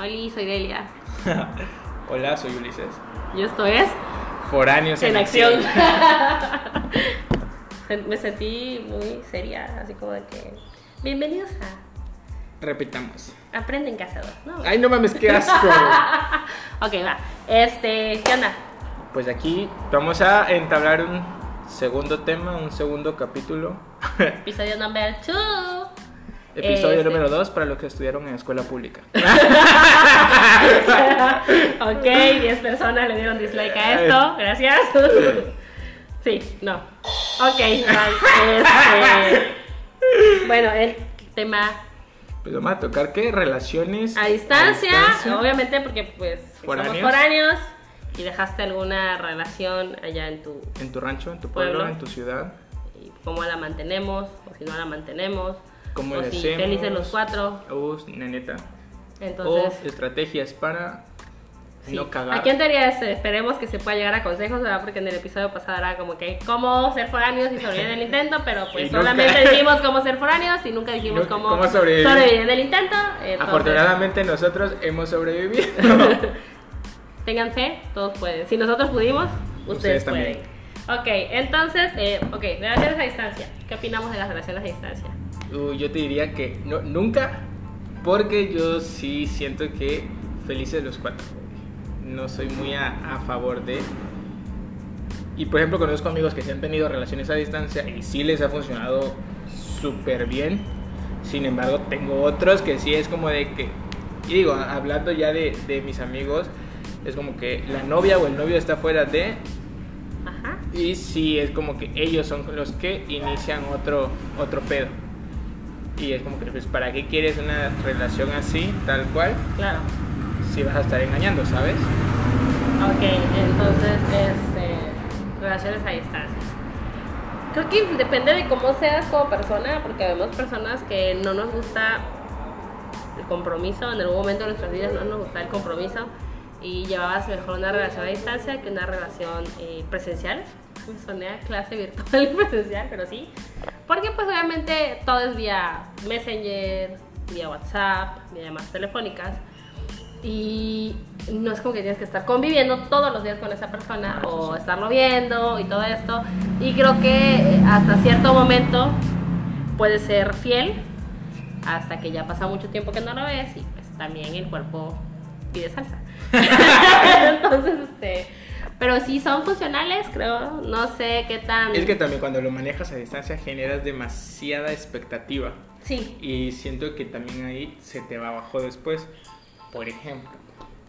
Hola, soy Delia. Hola, soy Ulises. Y esto es Foráneos En Acción. Me sentí muy seria, así como de que. Bienvenidos a Repitamos. Aprenden Casados, ¿no? Ay, no mames, qué asco. ok, va. Este, ¿qué onda? pues aquí vamos a entablar un segundo tema, un segundo capítulo. Episodio number 2. Episodio Este. número 2 para los que estudiaron en escuela pública. ok, 10 personas le dieron dislike a esto. Gracias. Sí, no. Ok. Este, bueno, el tema Pues vamos a tocar qué relaciones a distancia, a distancia. obviamente porque pues Foráneos. somos foráneos y dejaste alguna relación allá en tu en tu rancho, en tu pueblo, Pueblo. en tu ciudad. y cómo la mantenemos o si no la mantenemos ¿Cómo o le si hacemos? felices los cuatro. Uh, neneta. Entonces, o estrategias para sí. no cagar. Aquí en teoría es, esperemos que se pueda llegar a consejos, ¿verdad? Porque en el episodio pasado era como que cómo ser foráneos y sobrevivir el intento, pero pues nunca- solamente dijimos cómo ser foráneos y nunca dijimos Nunca- cómo, cómo sobrevivir. sobrevivir en el intento. Entonces, Afortunadamente nosotros hemos sobrevivido. Tengan fe, todos pueden. Si nosotros pudimos, ustedes, Ustedes también. pueden. Ok, entonces, eh, ok, relaciones a distancia. ¿Qué opinamos de las relaciones a distancia? Yo te diría que no, nunca, porque yo sí siento que felices los cuatro. No soy muy a, a favor de. Y por ejemplo, conozco amigos que sí han tenido relaciones a distancia y sí les ha funcionado súper bien. Sin embargo, tengo otros que sí es como de que. Y digo, hablando ya de, de mis amigos, es como que la novia o el novio está fuera de. Ajá. Y sí, es como que ellos son los que inician otro, otro pedo. Y es como que, pues, ¿para qué quieres una relación así, tal cual, Claro. si vas a estar engañando, ¿sabes? Ok, entonces, este, relaciones a distancia. Creo que depende de cómo seas como persona, porque vemos personas que no nos gusta el compromiso, en algún momento de nuestras vidas no nos gusta el compromiso y llevabas mejor una relación a distancia que una relación eh, presencial. Me soné a clase virtual y presencial, pero sí. Porque pues obviamente todo es vía Messenger, vía WhatsApp, vía llamadas telefónicas. Y no es como que tienes que estar conviviendo todos los días con esa persona o estarlo viendo y todo esto. Y creo que hasta cierto momento puedes ser fiel hasta que ya pasa mucho tiempo que no lo ves y pues también el cuerpo pide salsa. Entonces, este, pero sí son funcionales, creo. No sé qué tan... Es que también cuando lo manejas a distancia generas demasiada expectativa. Sí, Y siento que también ahí se te va abajo después. Por ejemplo,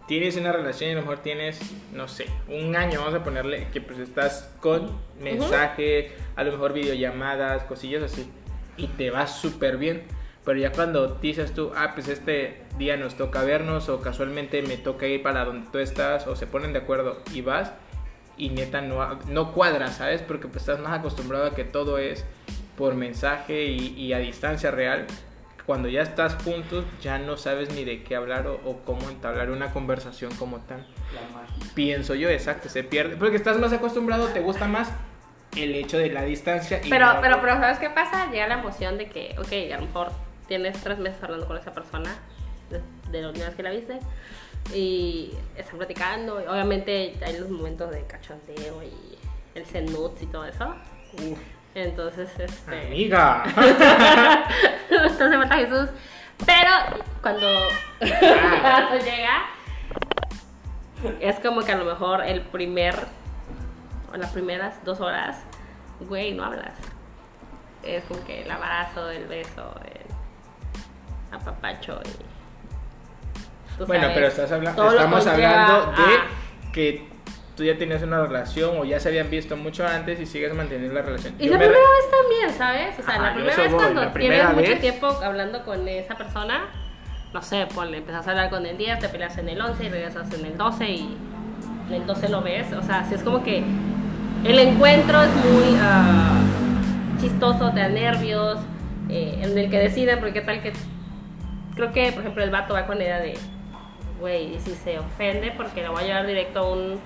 tienes una relación y a lo mejor tienes, no sé, un año, vamos a ponerle, que pues estás con mensaje, a lo mejor videollamadas, cosillas así, y te va súper bien. Pero ya cuando dices tú, ah, pues este día nos toca vernos, o casualmente me toca ir para donde tú estás, o se ponen de acuerdo y vas, y neta no, no cuadra, ¿sabes? Porque pues estás más acostumbrado a que todo es por mensaje y, y a distancia real. Cuando ya estás juntos, ya no sabes ni de qué hablar o, o cómo entablar una conversación como tal. Pienso yo, exacto, se pierde. Porque estás más acostumbrado, te gusta más el hecho de la distancia. Y pero, pero, pero ¿sabes qué pasa? Llega la emoción de que, ok, a lo mejor tienes tres meses hablando con esa persona de, la última vez que la viste y están platicando y obviamente hay los momentos de cachondeo y el send nudes y todo eso. Uf, Entonces, este... amiga. Entonces mata a Jesús. Pero cuando, cuando llega, es como que a lo mejor el primer, o las primeras dos horas, güey, no hablas. Es como que el abrazo, el beso, apapacho y... bueno, sabes, pero estás habla- todo lo estamos hablando de a- que tú ya tenías una relación o ya se habían visto mucho antes y sigues manteniendo la relación. Y Yo la me- primera vez también, ¿sabes? O sea, Ajá, la primera vez voy, cuando tienes mucho tiempo hablando con esa persona, no sé, ponle, empezás a hablar con el 10, te peleas en el 11 y regresas en el 12 y en el 12 lo ves. O sea, sí es como que el encuentro es muy ah, chistoso, te da nervios, eh, en el que deciden, porque qué tal que... Creo que, por ejemplo, el vato va con la idea de, güey, y si se ofende porque lo voy a llevar directo a un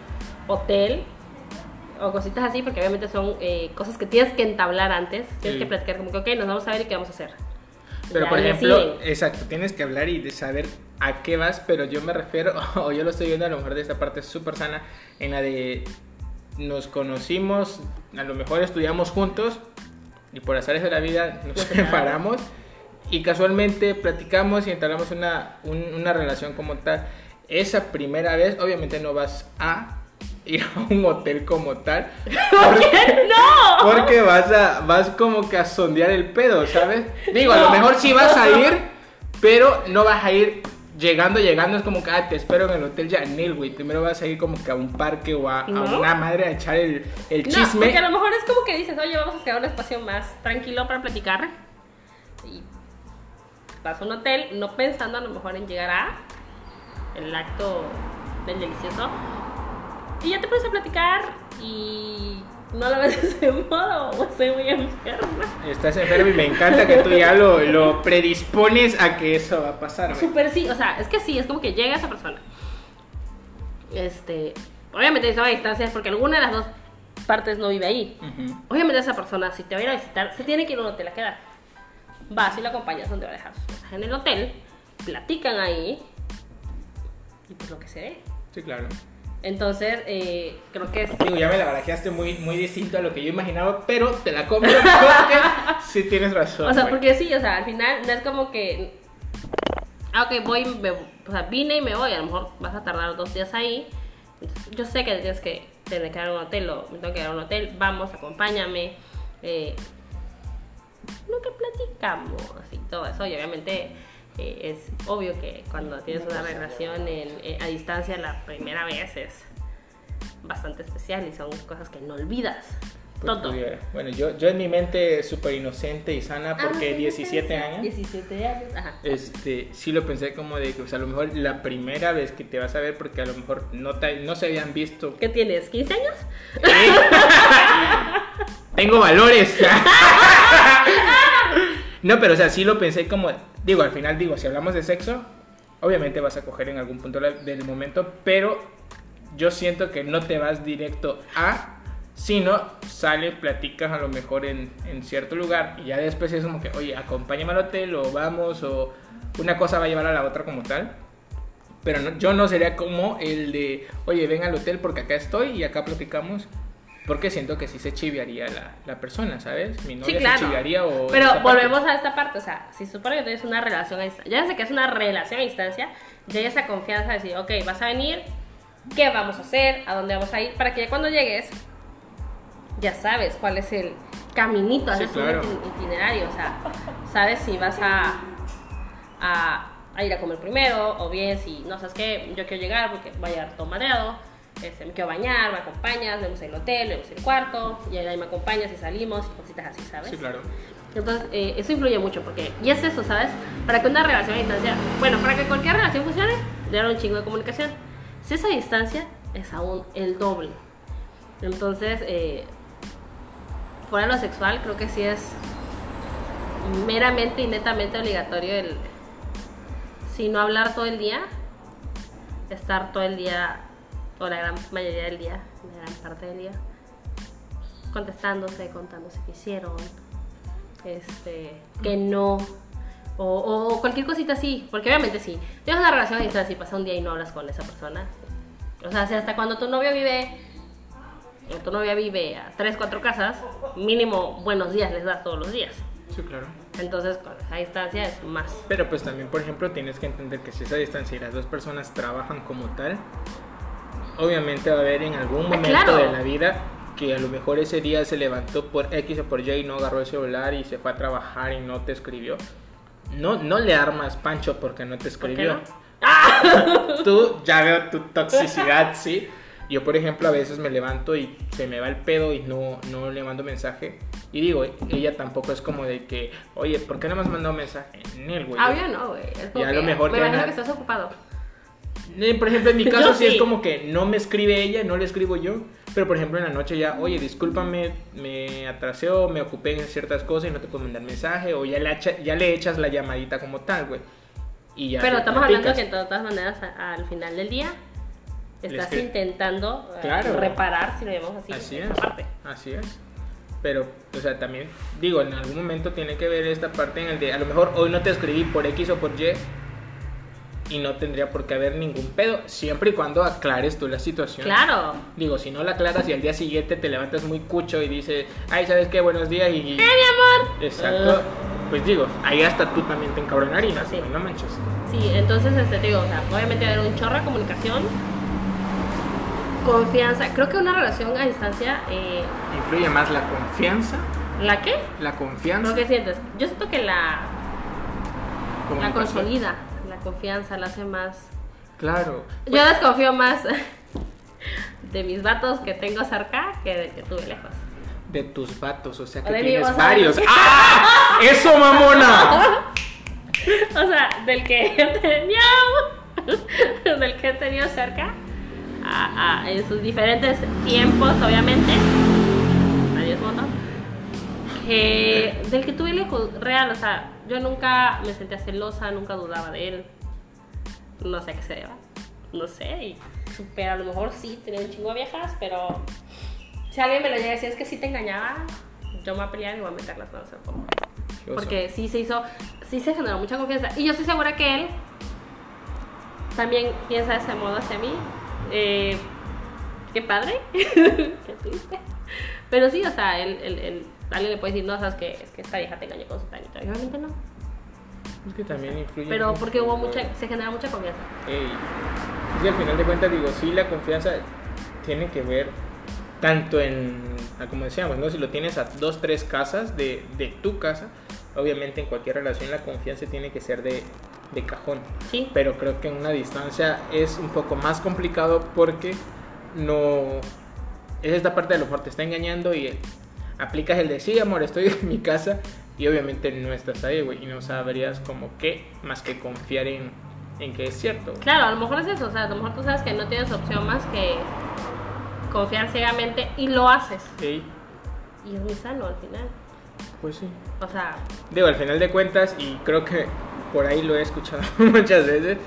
hotel o cositas así, porque obviamente son eh, cosas que tienes que entablar antes, tienes Sí. que platicar como que, ok, nos vamos a ver y qué vamos a hacer. Pero Ya por ejemplo, exacto, tienes que hablar y de saber a qué vas, pero yo me refiero, o yo lo estoy viendo a lo mejor de esta parte súper sana, en la de nos conocimos, a lo mejor estudiamos juntos y por azares de la vida nos Nos separamos. Y casualmente platicamos y entablamos una, un- una relación como tal. Esa primera vez, obviamente no vas a ir a un hotel como tal. porque- ¡No! porque vas a vas como que a sondear el pedo, ¿sabes? Digo, a lo mejor sí vas a ir, pero no vas a ir llegando, llegando, es como que ah, te espero en el hotel Janel, güey. Primero vas a ir como que a un parque o a, a una madre a echar el, el No, chisme. porque a lo mejor es como que dices, oye, vamos a crear un espacio más tranquilo para platicar. Y vas a un hotel, no pensando a lo mejor en llegar a el acto del delicioso. Y ya te pones a platicar y no lo ves de ese modo, o estoy muy enferma. Estás enfermo y me encanta que tú ya lo, lo predispones a que eso va a pasar. Súper sí, o sea, es que sí, es como que llega esa persona. Este, obviamente estaba a distancias porque alguna de las dos partes no vive ahí. Ujú. Obviamente esa persona, si te va a ir a visitar, se tiene que ir a un hotel a quedar. Vas y lo acompañas donde va a dejar sus cosas en el hotel, platican ahí y pues lo que se ve. Sí, claro. Entonces, eh, creo que es... Digo, ya me la barajeaste muy, muy distinto a lo que yo imaginaba, pero te la compro porque sí tienes razón. O sea, porque sí, o sea, al final no es como que... Ah, ok, voy, me- o sea, vine y me voy, a lo mejor vas a tardar dos días ahí. Yo sé que tienes que tener que quedar en un hotel o me tengo que quedar en un hotel, vamos, acompáñame. Eh, lo que platicamos y todo eso, y obviamente eh, es obvio que cuando tienes una relación en- eh, a distancia la primera vez es bastante especial y son cosas que no olvidas. Pues. Bueno, yo, yo en mi mente súper inocente y sana porque Ah, 17 años. 17 años, ajá. Este, sí lo pensé como de que, o sea, a lo mejor la primera vez que te vas a ver, porque a lo mejor no, te- no se habían visto. ¿Qué tienes? ¿15 años? Tengo valores. no, pero o sea, sí lo pensé como, digo, al final digo, si hablamos de sexo, obviamente vas a coger en algún punto del momento, pero yo siento que no te vas directo a, sino sales, platicas a lo mejor en, en cierto lugar y ya después es como que, oye, acompáñame al hotel o vamos o una cosa va a llevar a la otra como tal. Pero no- yo no sería como el de, oye, ven al hotel porque acá estoy y acá platicamos. Porque siento que sí se chiviaría la, la persona, ¿sabes? Mi novia Sí, claro. se chiviaría o... Pero parte. volvemos a esta parte, o sea, si supone que tienes una relación a distancia, ya sé que es una relación a distancia, ya hay esa confianza de decir, ok, vas a venir, ¿qué vamos a hacer? ¿A dónde vamos a ir? Para que ya cuando llegues, ya sabes cuál es el caminito, Sí, haces claro. un itin- itinerario, o sea, sabes si vas a, a, a ir a comer primero, o bien si, no sabes qué, yo quiero llegar porque voy a llegar todo madreado, este, me quiero bañar, me acompañas, vemos el hotel, vemos el cuarto, y ahí me acompañas y salimos y cositas así, ¿sabes? Sí, claro. Entonces, eh, eso influye mucho porque, y es eso, ¿sabes? Para que una relación a distancia, bueno, para que cualquier relación funcione, debe haber un chingo de comunicación. Si esa distancia es aún el doble. Entonces, eh, fuera de lo sexual, creo que sí es meramente y netamente obligatorio el, si no hablar todo el día, estar todo el día, o la gran mayoría del día, la gran parte del día, contestándose, contándose qué hicieron, este, que no, o, o cualquier cosita así, porque obviamente sí, tienes una relación a distancia y pasa un día y no hablas con esa persona, o sea, si hasta cuando tu novio vive, o tu novia vive a tres, cuatro casas, mínimo buenos días les das todos los días, Sí, claro. entonces con esa distancia es más. Pero pues también, por ejemplo, tienes que entender que si esa distancia y las dos personas trabajan como tal, obviamente va a haber en algún Ah, momento claro. de la vida que a lo mejor ese día se levantó por X o por Y y no agarró el celular y se fue a trabajar y no te escribió. No, no le armas pancho porque no te ¿Por qué escribió. no? Tú ya veo tu toxicidad, sí. Yo, por ejemplo, a veces me levanto y se me va el pedo y no, no le mando mensaje. Y digo, ella tampoco es como de que, oye, ¿por qué no me has mandado mensaje? Nel, güey. Ah, obvio no, güey. Es como Y a que, lo mejor me ya imagino que estás ocupado. Eh, Por ejemplo, en mi caso sí es como que no me escribe ella, no le escribo yo. Pero por ejemplo en la noche ya, oye, discúlpame, me atrasé o me ocupé en ciertas cosas y no te puedo mandar mensaje. O ya le, echa- ya le echas la llamadita como tal, güey. Y ya Pero estamos hablando que de todas maneras al final del día estás intentando eh, Claro. reparar, si lo llamamos así, Así esa es. parte. Así es. Pero, o sea, también, digo, en algún momento tiene que ver esta parte en el de, a lo mejor hoy no te escribí por X o por Y y no tendría por qué haber ningún pedo, siempre y cuando aclares tú la situación. Claro. Digo, si no la aclaras y al día siguiente te levantas muy cucho y dices, ay, ¿sabes qué? Buenos días y... ¡Eh, mi amor! Exacto. Pues digo, ahí hasta tú también te encabronarías, Sí. no manches. Sí, entonces, este, te digo, o sea, obviamente va a haber un chorro de comunicación, confianza. Creo que una relación a distancia, eh, Influye más la confianza, ¿la qué? la confianza. ¿Lo que sientes? Yo siento que la, la consolida, confianza, la hace más... Claro. Yo desconfío más de mis vatos que tengo cerca que de que tuve lejos. De tus vatos, o sea que tienes varios. ¡Ah! ¡Eso, mamona! O sea, del que he tenido, del que he tenido cerca, a- a- en sus diferentes tiempos, obviamente. Adiós, moto. Que, del que tuve lejos, real, o sea, yo nunca me sentía celosa, nunca dudaba de él. No sé a qué se deba. No sé, y super, a lo mejor sí, tenía un chingo de viejas, pero si alguien me lo llega a decir es que sí te engañaba, yo me voy a pelear y voy a meter las manos al fuego. Porque sí se hizo, sí se generó mucha confianza. Y yo estoy segura que él también piensa de ese modo hacia mí. Eh, qué padre, qué triste. Pero sí, o sea, él, él- él- alguien le puede decir, no, sabes que es que esta vieja te engañó con su tanito. Obviamente no. Es que también influye. Pero mucho porque hubo mucha, se genera mucha confianza. Ey, es que al final de cuentas digo, sí, la confianza tiene que ver tanto en, ah, como decíamos, ¿no? si lo tienes a dos, tres casas de, de tu casa, obviamente en cualquier relación la confianza tiene que ser de, de cajón. Sí, Pero creo que en una distancia es un poco más complicado porque no... Es esta parte de lo mejor te está engañando y aplicas el de sí, amor, estoy en mi casa y obviamente no estás ahí, güey, y no sabrías como qué más que confiar en, en que es cierto. claro, a lo mejor es eso. O sea, a lo mejor tú sabes que no tienes opción más que confiar ciegamente y lo haces. Ey, Y es muy sano al final. pues sí. O sea, Digo, al final de cuentas, y creo que por ahí lo he escuchado muchas veces,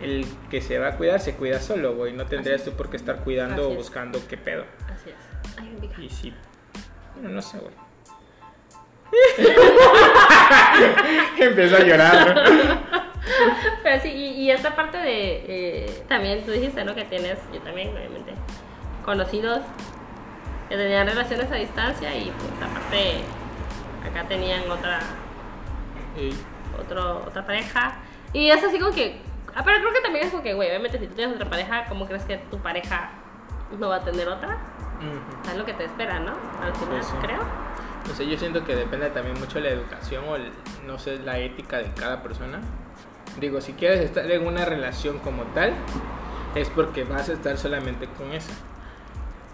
el que se va a cuidar se cuida solo, güey. No tendrías tú por qué estar cuidando Así o es. buscando qué pedo. así es. Ay. Y sí. Bueno, no sé, güey. Empezó a llorar. Pero sí, y, y esta parte de. eh, también tú dijiste, ¿no? Que tienes, yo también, obviamente, conocidos que tenían relaciones a distancia y, pues, aparte, acá tenían otra, otro, otra pareja. Y es así como que. ah, pero creo que también es como que, güey, obviamente, si tú tienes otra pareja, ¿cómo crees que tu pareja no va a tener otra? ujú. Es lo que te espera, ¿no? Al final, Pues sí. creo. No sé, yo siento que depende también mucho de la educación o, el- no sé, la ética de cada persona. Digo, si quieres estar en una relación como tal, es porque vas a estar solamente con esa.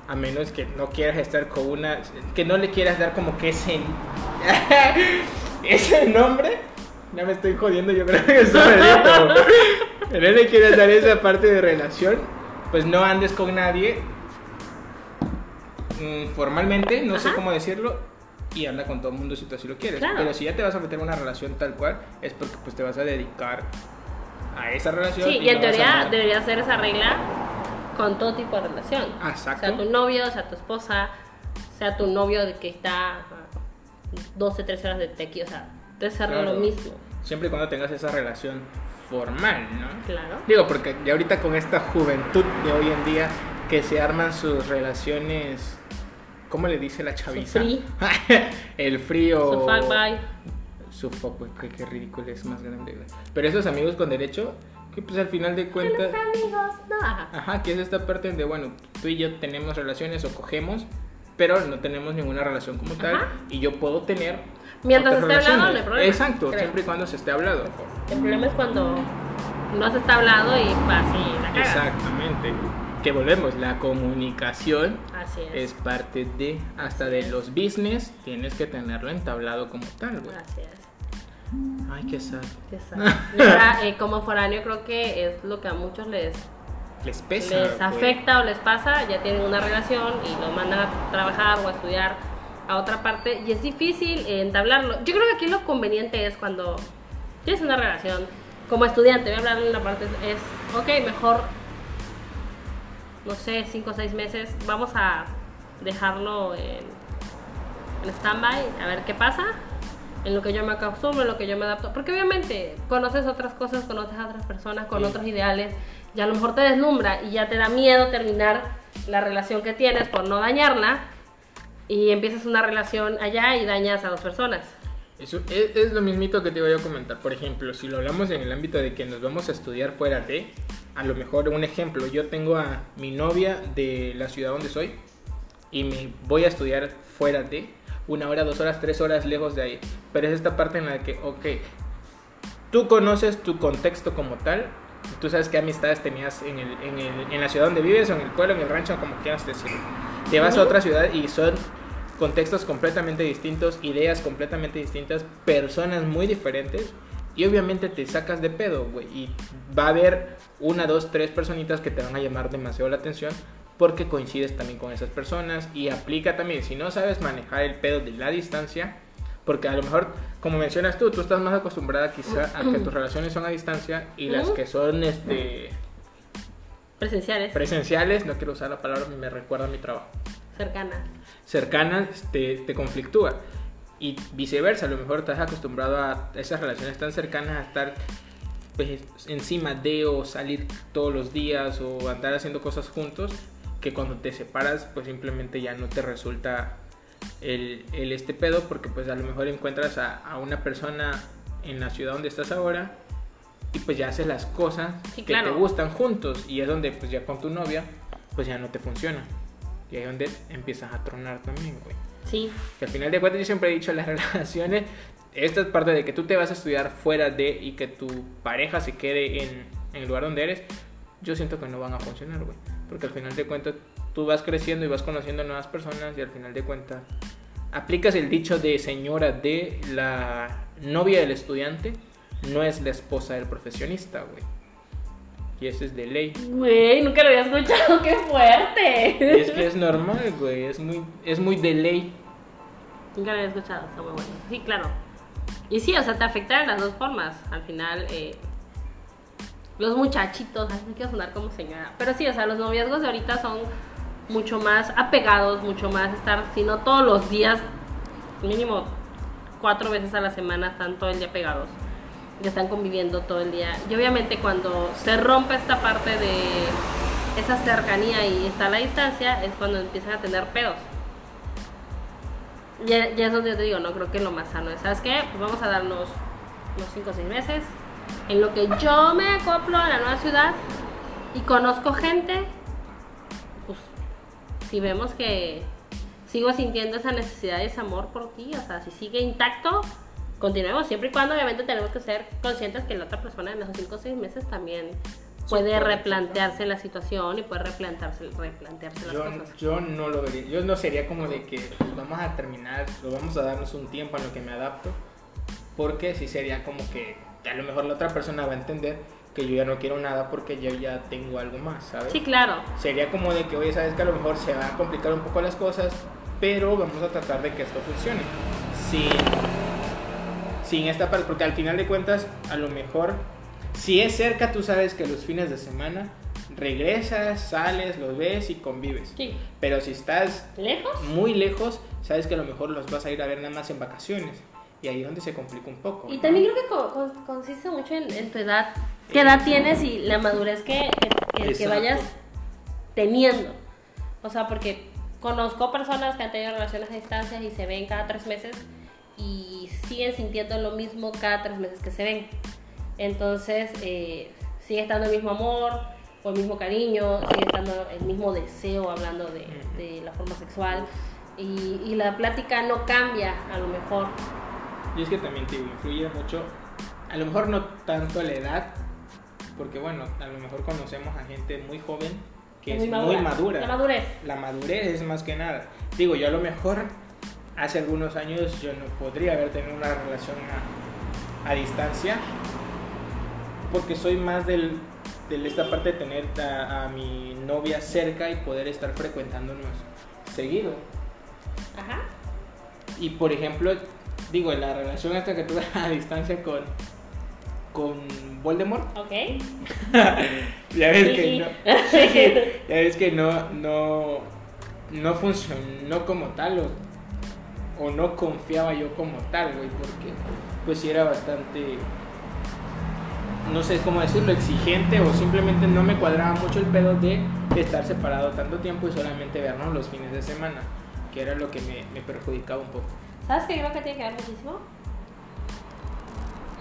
A menos que no quieras estar con una, que no le quieras dar como que ese, ese nombre. Ya me estoy jodiendo, yo creo que es no le quieres dar esa parte de relación, pues no andes con nadie mm, formalmente, no sé Ajá. cómo decirlo, y anda con todo el mundo si tú así lo quieres. Claro. Pero si ya te vas a meter en una relación tal cual, es porque pues te vas a dedicar a esa relación. Sí, y en teoría debería ser esa regla con todo tipo de relación. Exacto. Sea tu novio, sea tu esposa, sea tu novio de que está a 12, 13 horas de tequi, o sea, ser Claro. lo mismo. Siempre y cuando tengas esa relación formal, ¿no? Claro. Digo, porque ya ahorita con esta juventud de hoy en día que se arman sus relaciones, ¿cómo le dice la chaviza? free. El frío. Su fuck bye. Su fuck, güey, qué, qué ridículo es más grande. Pero esos amigos con derecho, que pues al final de cuentas... Los amigos, no. ajá. Ajá, que es esta parte de, bueno, tú y yo tenemos relaciones o cogemos, pero no tenemos ninguna relación como tal, Ajá. y yo puedo tener... Mientras otras esté hablando, relaciones. no hay problema, Exacto, creo. siempre y cuando se esté hablado. El problema es cuando no se está hablando y va así la cagas. Exactamente. Que volvemos, la comunicación Así es. es parte de, hasta de los business, tienes que tenerlo entablado como tal, güey. Así es. Ay, qué sad. Qué sad. Ahora, eh, como foráneo, creo que es lo que a muchos les, Les pesa. les güey. afecta o les pasa, ya tienen una relación y lo mandan a trabajar o a estudiar a otra parte y es difícil entablarlo. Yo creo que aquí lo conveniente es cuando tienes una relación, como estudiante, voy a hablar de una parte, es, ok, mejor, no sé, cinco o seis meses, vamos a dejarlo en, en stand-by, a ver qué pasa, en lo que yo me acostumbro, en lo que yo me adapto. Porque obviamente conoces otras cosas, conoces a otras personas con Sí. otros ideales, y a lo mejor te deslumbra y ya te da miedo terminar la relación que tienes por no dañarla, y empiezas una relación allá y dañas a dos personas. Eso es, es lo mismito que te voy a comentar. Por ejemplo, si lo hablamos en el ámbito de que nos vamos a estudiar fuera de, a lo mejor un ejemplo, yo tengo a mi novia de la ciudad donde soy y me voy a estudiar fuera de una hora, dos horas, tres horas lejos de ahí. Pero es esta parte en la que, ok, tú conoces tu contexto como tal, tú sabes qué amistades tenías en, el, en, el- en la ciudad donde vives, o en el pueblo, en el rancho, como quieras decirlo. Te vas a otra ciudad y son contextos completamente distintos, ideas completamente distintas, personas muy diferentes. Y obviamente te sacas de pedo, güey. Y va a haber una, dos, tres personitas que te van a llamar demasiado la atención porque coincides también con esas personas. Y aplica también, si no sabes manejar el pedo de la distancia, porque a lo mejor, como mencionas tú, tú estás más acostumbrada quizá a que tus relaciones son a distancia y las que son este, Presenciales, presenciales, no quiero usar la palabra, me recuerda a mi trabajo cercanas. Cercanas te, te conflictúa. Y viceversa, a lo mejor estás acostumbrado a esas relaciones tan cercanas, a estar pues, encima de o salir todos los días o andar haciendo cosas juntos, que cuando te separas pues simplemente ya no te resulta el, el este pedo porque pues a lo mejor encuentras a, a una persona en la ciudad donde estás ahora y pues ya haces las cosas Sí, que claro. te gustan juntos y es donde pues ya con tu novia pues ya no te funciona y ahí es donde empiezas a tronar también, güey. Sí, Que al final de cuentas yo siempre he dicho las relaciones, esta es parte de que tú te vas a estudiar fuera de y que tu pareja se quede en, en el lugar donde eres, yo siento que no van a funcionar, güey. Porque al final de cuentas tú vas creciendo y vas conociendo nuevas personas y al final de cuentas aplicas el dicho de señora de la novia del estudiante, no es la esposa del profesionista, güey. Y eso es de ley. Güey, nunca lo había escuchado, qué fuerte. Y es que es normal, güey, es muy, es muy de ley. Nunca lo había escuchado, está muy bueno. Sí, claro. Y sí, o sea, te afecta de las dos formas. Al final, eh, los muchachitos, ay, no quiero sonar como señora, pero sí, o sea, los noviazgos de ahorita son mucho más apegados, mucho más estar, si no todos los días, mínimo cuatro veces a la semana, están todo el día pegados. Y están conviviendo todo el día. Y obviamente cuando se rompe esta parte de esa cercanía y está la distancia, es cuando empiezan a tener pedos. Ya, ya es donde yo te digo, no creo que lo más sano es, ¿sabes qué? Pues vamos a darnos unos 5 o 6 meses en lo que yo me acoplo a la nueva ciudad y conozco gente, pues si vemos que sigo sintiendo esa necesidad y ese amor por ti, o sea, si sigue intacto, continuemos, siempre y cuando obviamente tenemos que ser conscientes que la otra persona en esos 5 o 6 meses también puede replantearse la situación y puede replantearse, replantearse las Yo, cosas. yo no lo vería, yo no sería como de que pues, vamos a terminar, lo vamos a darnos un tiempo en lo que me adapto, porque sí sería como que a lo mejor la otra persona va a entender que yo ya no quiero nada porque yo ya tengo algo más, ¿sabes? Sí, claro. Sería como de que, oye, sabes que a lo mejor se van a complicar un poco las cosas, pero vamos a tratar de que esto funcione. Sin, sin esta parte, porque al final de cuentas, a lo mejor, si es cerca, tú sabes que los fines de semana regresas, sales, los ves y convives. Sí. Pero si estás ¿Lejos? muy lejos, sabes que a lo mejor los vas a ir a ver nada más en vacaciones. Y ahí es donde se complica un poco. Y ¿no? también creo que co- co- consiste mucho en, en tu edad, qué edad tienes y la madurez que, que- que- Exacto. vayas teniendo. O sea, porque conozco personas que han tenido relaciones a distancia y se ven cada tres meses y siguen sintiendo lo mismo cada tres meses que se ven. Entonces, eh, sigue estando el mismo amor o el mismo cariño, sigue estando el mismo deseo hablando de, de la forma sexual y, y la plática no cambia a lo mejor. Y es que también te influye mucho, a lo mejor no tanto la edad, porque bueno, a lo mejor conocemos a gente muy joven que es muy madura. La madurez. La madurez es más que nada. Digo, yo a lo mejor hace algunos años yo no podría haber tenido una relación a, a distancia, porque soy más del, de esta parte de tener a, a mi novia cerca y poder estar frecuentándonos seguido. Ajá. Y por ejemplo, digo, la relación esta que tuve a distancia con, con Voldemort, Ok. ya ves que no, ya ves que no, no, no funcionó como tal. O- no confiaba yo como tal, güey, porque pues sí era bastante, no sé cómo decirlo, exigente o simplemente no me cuadraba mucho el pedo de estar separado tanto tiempo y solamente vernos los fines de semana, que era lo que me, me perjudicaba un poco. ¿Sabes qué creo que tiene que ver muchísimo?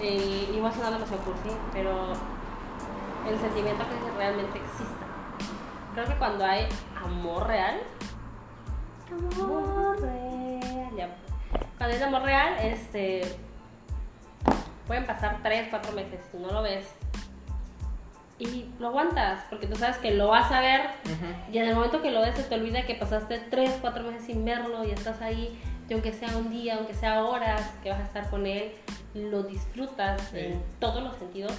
Eh, y va a sonar demasiado cursi, pero el sentimiento que realmente exista. Creo que cuando hay amor real, amor real, ya. Cuando hay amor real, este, pueden pasar 3, 4 meses, tú no lo ves. Y lo aguantas, porque tú sabes que lo vas a ver y en el momento que lo ves se te olvida que pasaste 3, 4 meses sin verlo y estás ahí, y aunque sea un día, aunque sea horas que vas a estar con él, lo disfrutas Sí. en todos los sentidos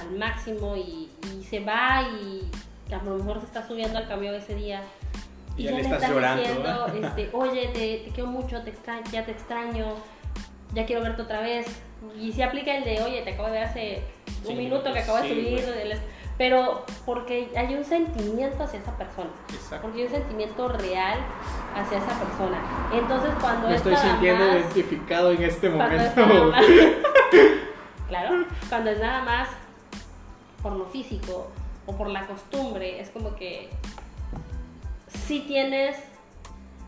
al máximo y, y se va y a lo mejor se está subiendo al camión ese día Y ya le le estás llorando, diciendo, este, oye, te, te quiero mucho, te extraño, ya te extraño, ya quiero verte otra vez. Y si aplica el de, oye, te acabo de ver hace un minuto que acabo de subir, pero porque hay un sentimiento hacia esa persona, Exacto. porque hay un sentimiento real hacia esa persona. Entonces cuando Me es estoy sintiendo más- identificado en este cuando es momento. más, claro, cuando es nada más por lo físico o por la costumbre, es como que si tienes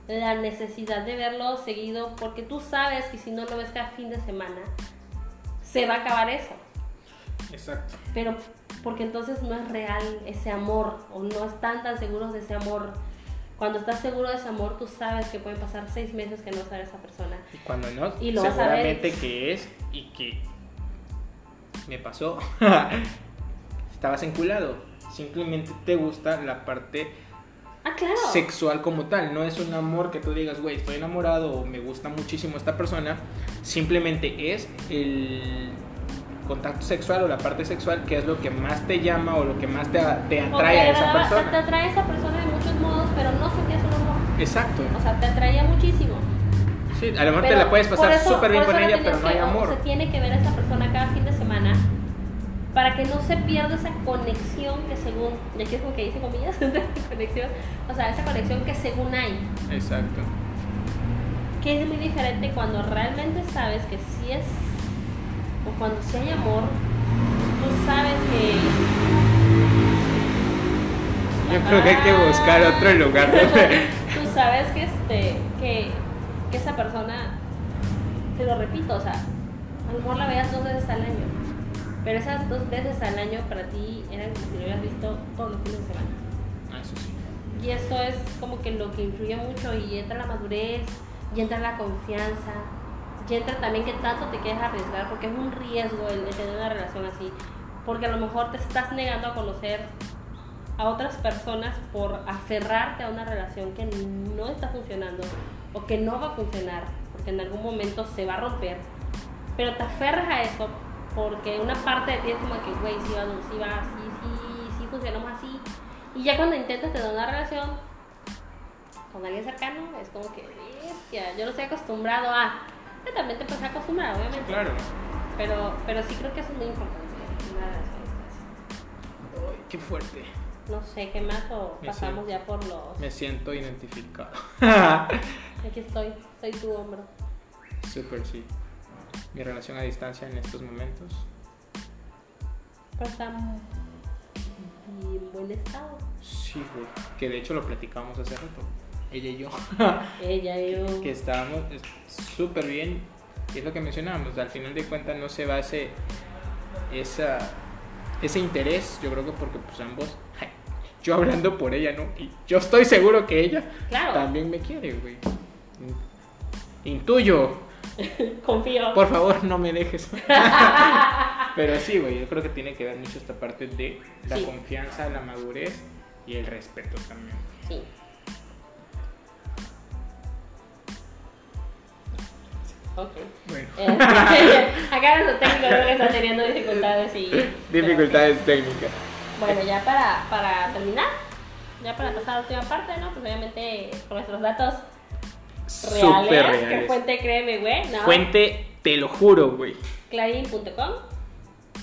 la necesidad de verlo seguido porque tú sabes que si no lo ves cada fin de semana, se va a acabar eso. Exacto. Pero porque entonces no es real ese amor o no están tan seguros de ese amor. Cuando estás seguro de ese amor, tú sabes que pueden pasar seis meses que no sabes a esa persona. Y cuando no, Y lo vas a ver. seguramente que es y que me pasó. Estabas enculado. Simplemente te gusta la parte Ah, claro. sexual como tal. No es un amor que tú digas, güey, estoy enamorado o me gusta muchísimo esta persona. Simplemente es el contacto sexual o la parte sexual que es lo que más te llama o lo que más te, te atrae a esa agrada- Te persona. atrae a esa persona de muchos modos, pero no sentías un amor. Exacto. O sea, te atraía muchísimo. Sí, a lo mejor te la puedes pasar súper bien con ella, pero no hay amor. Se tiene que ver a esa persona cada fin de semana para que no se pierda esa conexión que según, y aquí es como que dice comillas, conexión, o sea, esa conexión que según hay, Exacto. que es muy diferente cuando realmente sabes que sí es, o cuando sí hay amor, tú sabes que... Yo creo que hay que buscar otro lugar. tú sabes que este que, que esa persona te lo repito o sea a lo mejor la veas dos veces al año pero esas dos veces al año para ti eran como si lo hubieras visto todos los fines de semana Ah, eso sí. y eso es como que lo que influye mucho y entra la madurez y entra la confianza y entra también que tanto te quieres arriesgar porque es un riesgo el, el tener una relación así porque a lo mejor te estás negando a conocer a otras personas por aferrarte a una relación que no está funcionando o que no va a funcionar porque en algún momento se va a romper pero te aferras a eso porque una parte de ti es como que güey sí va, sí va, sí, sí, sí funcionamos así y ya cuando intentas tener una relación con alguien cercano, es como que, bestia, yo no estoy acostumbrado a. Yo también te puedes acostumbrar, obviamente. Claro. Pero, pero sí creo que eso es muy importante. Una relación. Ay, qué fuerte. No sé, ¿qué más? O Me pasamos ya por los. Me siento identificado. Aquí estoy, soy tu hombro. Súper sí. Mi relación a distancia en estos momentos. Pero está en buen estado. Sí, güey. Que de hecho lo platicamos hace rato. Ella y yo. Ella y yo. que estábamos es- súper bien. Y es lo que mencionábamos. Al final de cuentas no se va ese, esa, ese interés. Yo creo que porque pues ambos... Yo hablando por ella, ¿no? Y yo estoy seguro que ella Claro. también me quiere, güey. Intuyo. Confío. Por favor, no me dejes. Pero sí, güey, yo creo que tiene que ver mucho esta parte de la Sí. confianza, la madurez y el respeto también. Sí. Ok. Bueno, Eh, acá nuestro técnico creo que está teniendo dificultades y. dificultades técnicas. Bueno, ya para, para terminar, ya para pasar a la última parte, ¿no? Pues obviamente con nuestros datos reales, Súper que reales. fuente créeme, güey, ¿no? Fuente, te lo juro, güey. Clarín.com.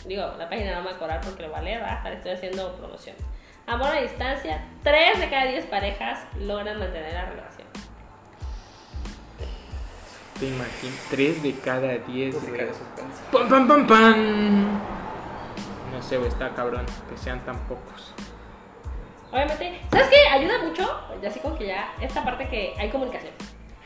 Digo, la página no me va a cobrar porque lo va a leer, ¿verdad? Ahora estoy haciendo promoción. Amor a distancia, 3 de cada 10 parejas logran mantener la relación. Te imaginas, 3 de cada 10. Música güey. de suspenso. ¡Pam, pam, pam, pam! No sé, güey, está cabrón que sean tan pocos. Obviamente, ¿sabes qué? Ayuda mucho, ya así como que ya, esta parte que hay comunicación.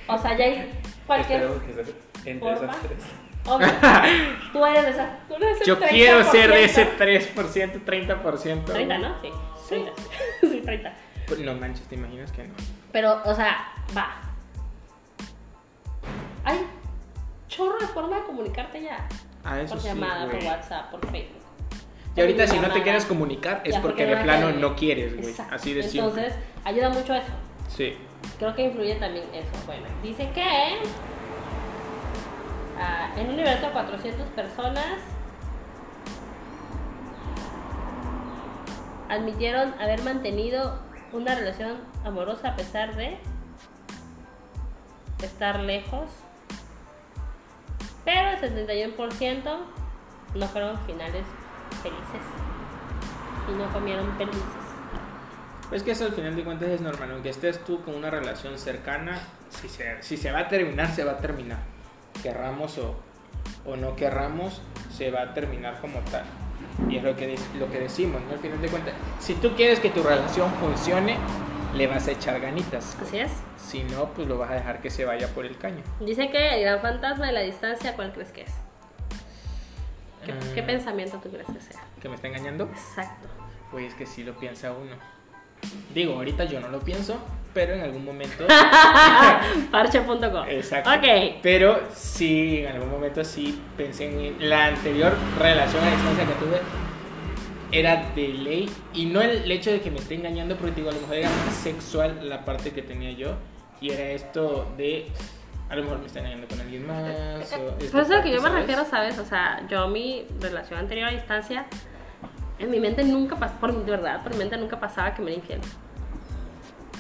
O sea, ya hay cualquier Esperemos que sea entre forma. esas tres. Tú eres de esa. Tú eres ese Yo quiero ser de 30%. ese 3%, 30%. 30, ¿no? Sí. 30. Sí, 30. Pues No manches, ¿te imaginas que no? Pero, o sea, va. Hay chorro de forma de comunicarte ya. Ah, eso por sí, llamada, por. WhatsApp, por Facebook. Y ahorita si no te quieres comunicar es porque no de la plano no quieres, güey. Exacto. Así de simple. Entonces, ayuda mucho eso. Sí. Creo que influye también eso. Bueno, dice que ah, en un universo de 400 personas admitieron haber mantenido una relación amorosa a pesar de estar lejos. Pero el 71% no fueron finales felices y no comieron felices. Pues que eso al final de cuentas es normal, aunque estés tú con una relación cercana, si se, si se va a terminar, se va a terminar. Querramos o, o no querramos, se va a terminar como tal. Y es lo que, lo que decimos, ¿no? Al final de cuentas, si tú quieres que tu relación funcione, le vas a echar ganitas. Así es. Si no, pues lo vas a dejar que se vaya por el caño. Dice que el gran fantasma de la distancia, ¿cuál crees que es? ¿Qué, Ah. qué pensamiento tú crees que sea? ¿Que me está engañando? Exacto. Pues es que sí lo piensa uno. Digo, ahorita yo no lo pienso, pero en algún momento... Parche.com. Exacto. Ok. Pero sí, en algún momento sí pensé en la anterior relación a distancia que tuve. Era de ley. Y no el hecho de que me esté engañando, porque digo, a lo mejor era más sexual la parte que tenía yo. Y era esto de. A lo mejor me está engañando con alguien más. o esta Por eso es lo que yo me parte, ¿sabes? refiero, ¿sabes? O sea, yo mi relación anterior a distancia, en mi mente nunca pasó, por de verdad, por mi mente nunca pasaba que me era infiel.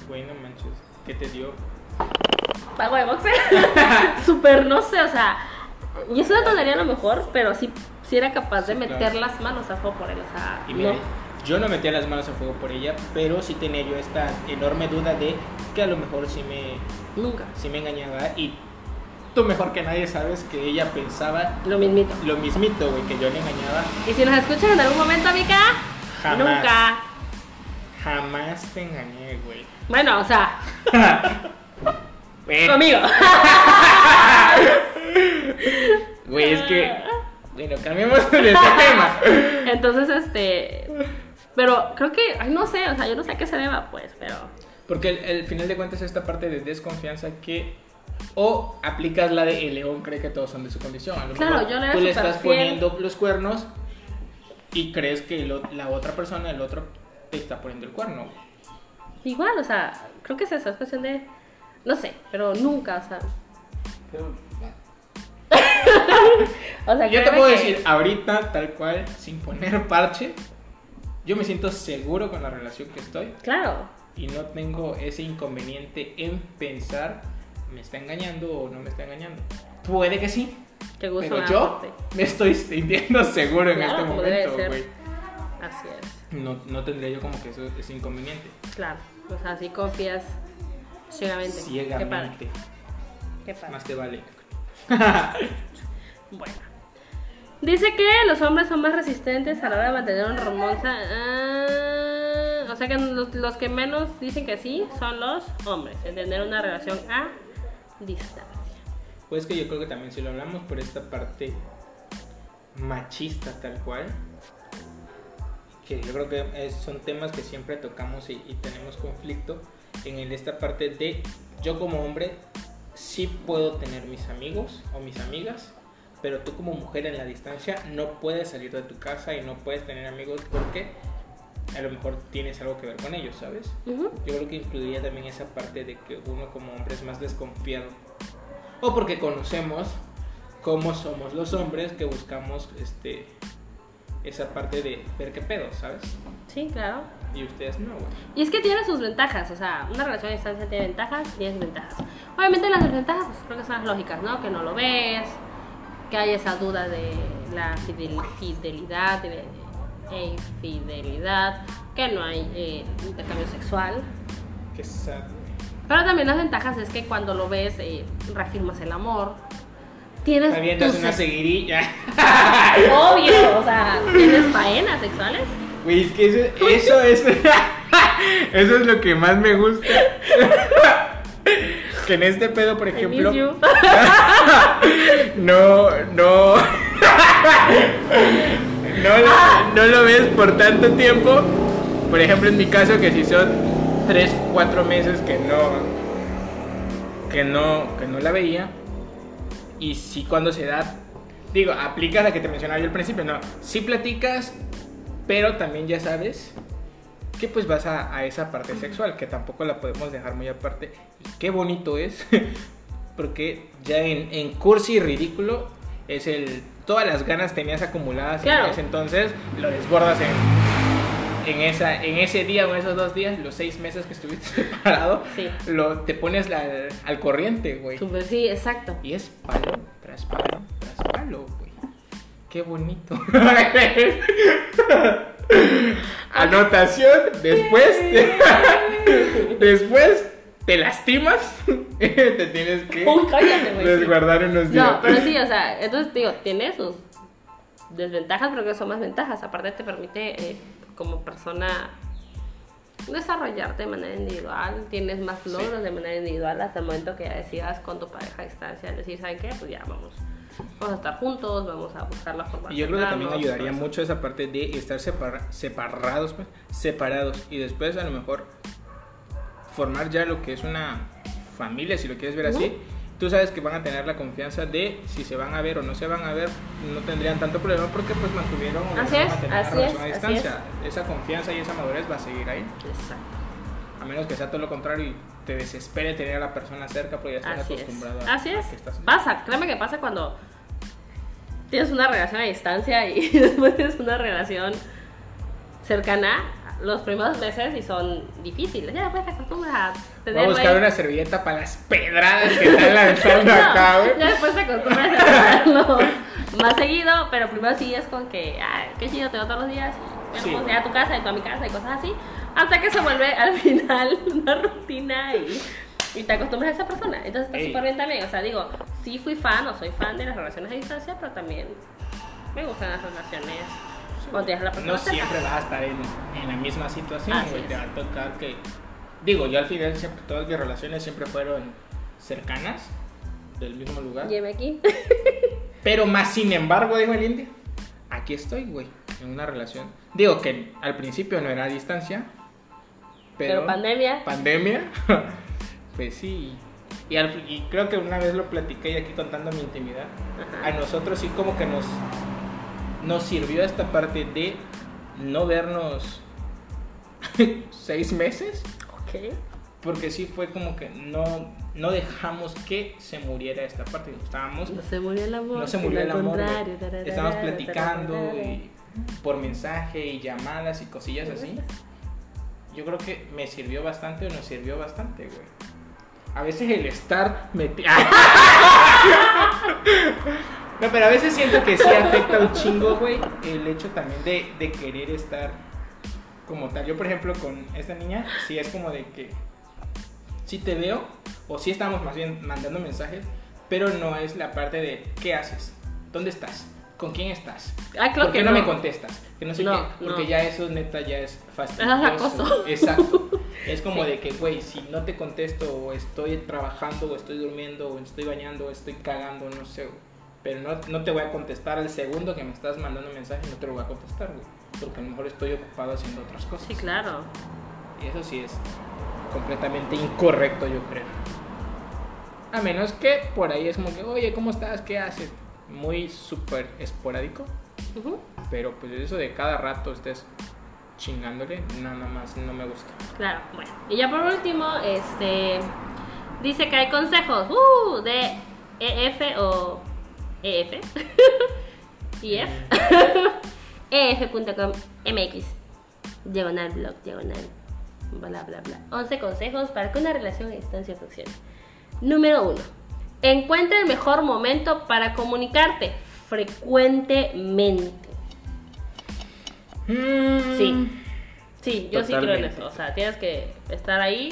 Güey, no manches. ¿Qué te dio? Pago de boxeo. Súper, no sé, o sea, y es una tontería a lo mejor, pero sí, sí era capaz de meter claro. las manos a fuego por él, o sea, Y mira, no. yo no metía las manos a fuego por ella, pero sí tenía yo esta enorme duda de que a lo mejor sí me, Nunca. sí me engañaba. Y tú mejor que nadie sabes que ella pensaba Lo mismito. lo mismito, güey, que yo le engañaba. Y si nos escuchan en algún momento, Jamás. nunca. Jamás te engañé, güey. Bueno, o sea, conmigo. Güey, es que. Bueno, cambiemos de tema. Entonces, este. Pero creo que, ay, no sé, o sea, yo no sé a qué se deba, pues, pero. Porque el, el final de cuentas esta parte de desconfianza que o aplicas la de el león cree que todos son de su condición. A lo Claro, mejor yo le tú le estás fiel. poniendo los cuernos y crees que el o- la otra persona, el otro, te está poniendo el cuerno. Igual, o sea, creo que es eso, es cuestión de. No sé, pero nunca, o sea. Pero, O sea, Yo te puedo que- decir ahorita, tal cual, sin poner parche, yo me siento seguro con la relación que estoy Claro, y no tengo ese inconveniente en pensar me está engañando o no me está engañando. Puede que sí, pero yo me estoy sintiendo seguro en Claro, este momento, güey. Así es, No, no tendría yo como que eso ese inconveniente. claro. O sea, si confías ciegamente. Qué padre, Ciegamente. qué padre. Más te vale. Bueno. Dice que los hombres son más resistentes a la hora de mantener una hormosa. Ah, o sea que los, los que menos dicen que sí son los hombres, en tener una relación a distancia. Pues que yo creo que también si lo hablamos por esta parte machista tal cual, que yo creo que son temas que siempre tocamos y, tenemos conflicto en esta parte de yo como hombre sí puedo tener mis amigos o mis amigas, pero tú como mujer en la distancia no puedes salir de tu casa y no puedes tener amigos porque a lo mejor tienes algo que ver con ellos, ¿sabes? Ujú. Yo creo que incluiría también esa parte de que uno como hombre es más desconfiado. O porque conocemos cómo somos los hombres que buscamos este esa parte de ver qué pedo, ¿sabes? Sí, claro. Y ustedes no, güey. Y es que tiene sus ventajas, o sea, una relación a distancia tiene ventajas y desventajas. Obviamente las desventajas pues, creo que son las lógicas, ¿no? Que no lo ves, que hay esa duda de la fidel- fidelidad y de e infidelidad, que no hay eh, intercambio sexual. Qué sad. Pero también las ventajas es que cuando lo ves, eh, reafirmas el amor. Tienes Avientas una seguirilla. Obvio, o sea, tienes faenas sexuales. Güey, es que eso, eso es. eso es lo que más me gusta. que en este pedo, por ejemplo. No, no. No, lo- no lo ves por tanto tiempo. Por ejemplo, en mi caso, que si son 3, 4 meses que no. Que no, que no la veía. Y si cuando se da. Digo, aplicas la que te mencionaba yo al principio, no. Si platicas, pero también ya sabes que pues vas a, esa parte sexual, que tampoco la podemos dejar muy aparte. Y qué bonito es, porque ya en, en cursi y ridículo es el... Todas las ganas tenías acumuladas Claro. en ese entonces, lo desbordas en, en, esa, en ese día o en esos dos días, los seis meses que estuviste separado, Sí. lo, te pones la- al corriente, güey. Sí, exacto. Y es palo tras palo tras palo, güey. Qué bonito. Anotación, después después te lastimas, te tienes que Uy, cállate, resguardar unos días. No, pero sí, o sea, entonces digo, tiene sus desventajas, pero que son más ventajas. Aparte te permite eh, como persona desarrollarte de manera individual, tienes más Sí. logros de manera individual hasta el momento que ya decidas con tu pareja a distancia, decir, ¿saben qué? Pues ya vamos, vamos a estar juntos, vamos a buscar la forma Y yo creo que también ayudaría mucho esa parte de estar separa- separados, pues, separados y después a lo mejor formar ya lo que es una familia, si lo quieres ver así. Tú sabes que van a tener la confianza de si se van a ver o no se van a ver, no tendrían tanto problema porque pues mantuvieron Así es, a tener así una relación es, a así distancia. Esa confianza y esa madurez va a seguir ahí, Exacto. a menos que sea todo lo contrario y te desespere tener a la persona cerca porque ya estás Así es. acostumbrado a, Así a es. que estás Pasa, créeme que pasa cuando tienes una relación a distancia y después tienes una relación cercana. Los primeros meses y son difíciles. Ya después te acostumbras a Voy tener. a buscar una servilleta para las pedradas que están lanzando acá, güey. Ya después te acostumbras a hacerlo más seguido, pero primero sí es con que, ay, qué chido, te veo todos los días. Y Sí. bueno, pues a tu casa y tú a mi casa y cosas así. Hasta que se vuelve al final una rutina y, y te acostumbras a esa persona. Entonces está súper bien también. O sea, digo, sí fui fan o soy fan de las relaciones a distancia, pero también me gustan las relaciones la persona No siempre vas a estar en, en la misma situación, güey. Te va a tocar que. Digo, yo al final siempre, todas mis relaciones siempre fueron cercanas, del mismo lugar. Lléveme aquí. Pero más sin embargo, dijo el indio, aquí estoy, güey, en una relación. Digo que al principio no era a distancia, pero. Pero pandemia. Pandemia, pues sí. Y, al- y creo que una vez lo platiqué y aquí contando mi intimidad. Ajá. A nosotros sí como que nos, nos sirvió esta parte de no vernos seis meses. Ok. Porque sí fue como que no, no dejamos que se muriera esta parte. Estábamos No se murió el amor. no se murió el amor. Tararara, Estábamos platicando y por mensaje y llamadas y cosillas así. Yo creo que me sirvió bastante o nos sirvió bastante, güey. A veces el estar metido. no, pero a veces siento que sí afecta un chingo, güey. El hecho también de, de querer estar como tal. Yo, por ejemplo, con esta niña, sí es como de que sí te veo, o sí estamos más bien mandando mensajes, pero no es la parte de ¿qué haces? ¿Dónde estás? ¿Con quién estás? Ah, claro ¿Por qué que no, no. me contestas? Que no sé No, qué, porque no. ya eso neta ya es fastidioso. es acoso. Exacto. Es como Sí. de que, güey, si no te contesto o estoy trabajando o estoy durmiendo o estoy bañando o estoy cagando, no sé, güey. Pero no, no te voy a contestar al segundo que me estás mandando un mensaje, no te lo voy a contestar, güey. Porque a lo mejor estoy ocupado haciendo otras cosas. Sí, claro. Y eso sí es completamente incorrecto, yo creo. A menos que por ahí es como que, oye, ¿cómo estás? ¿Qué haces? Muy súper esporádico. Ujú. Pero pues eso de cada rato estés chingándole, nada más no me gusta. Claro, bueno. Y ya por último, este dice que hay consejos uh, de EF o EF. EF. EF.com MX. Diagonal blog, diagonal. Bla bla bla. 11 consejos para que una relación a distancia funcione. Número 1. Encuentra el mejor momento para comunicarte frecuentemente. Sí. Sí, yo sí creo en eso. O sea, tienes que estar ahí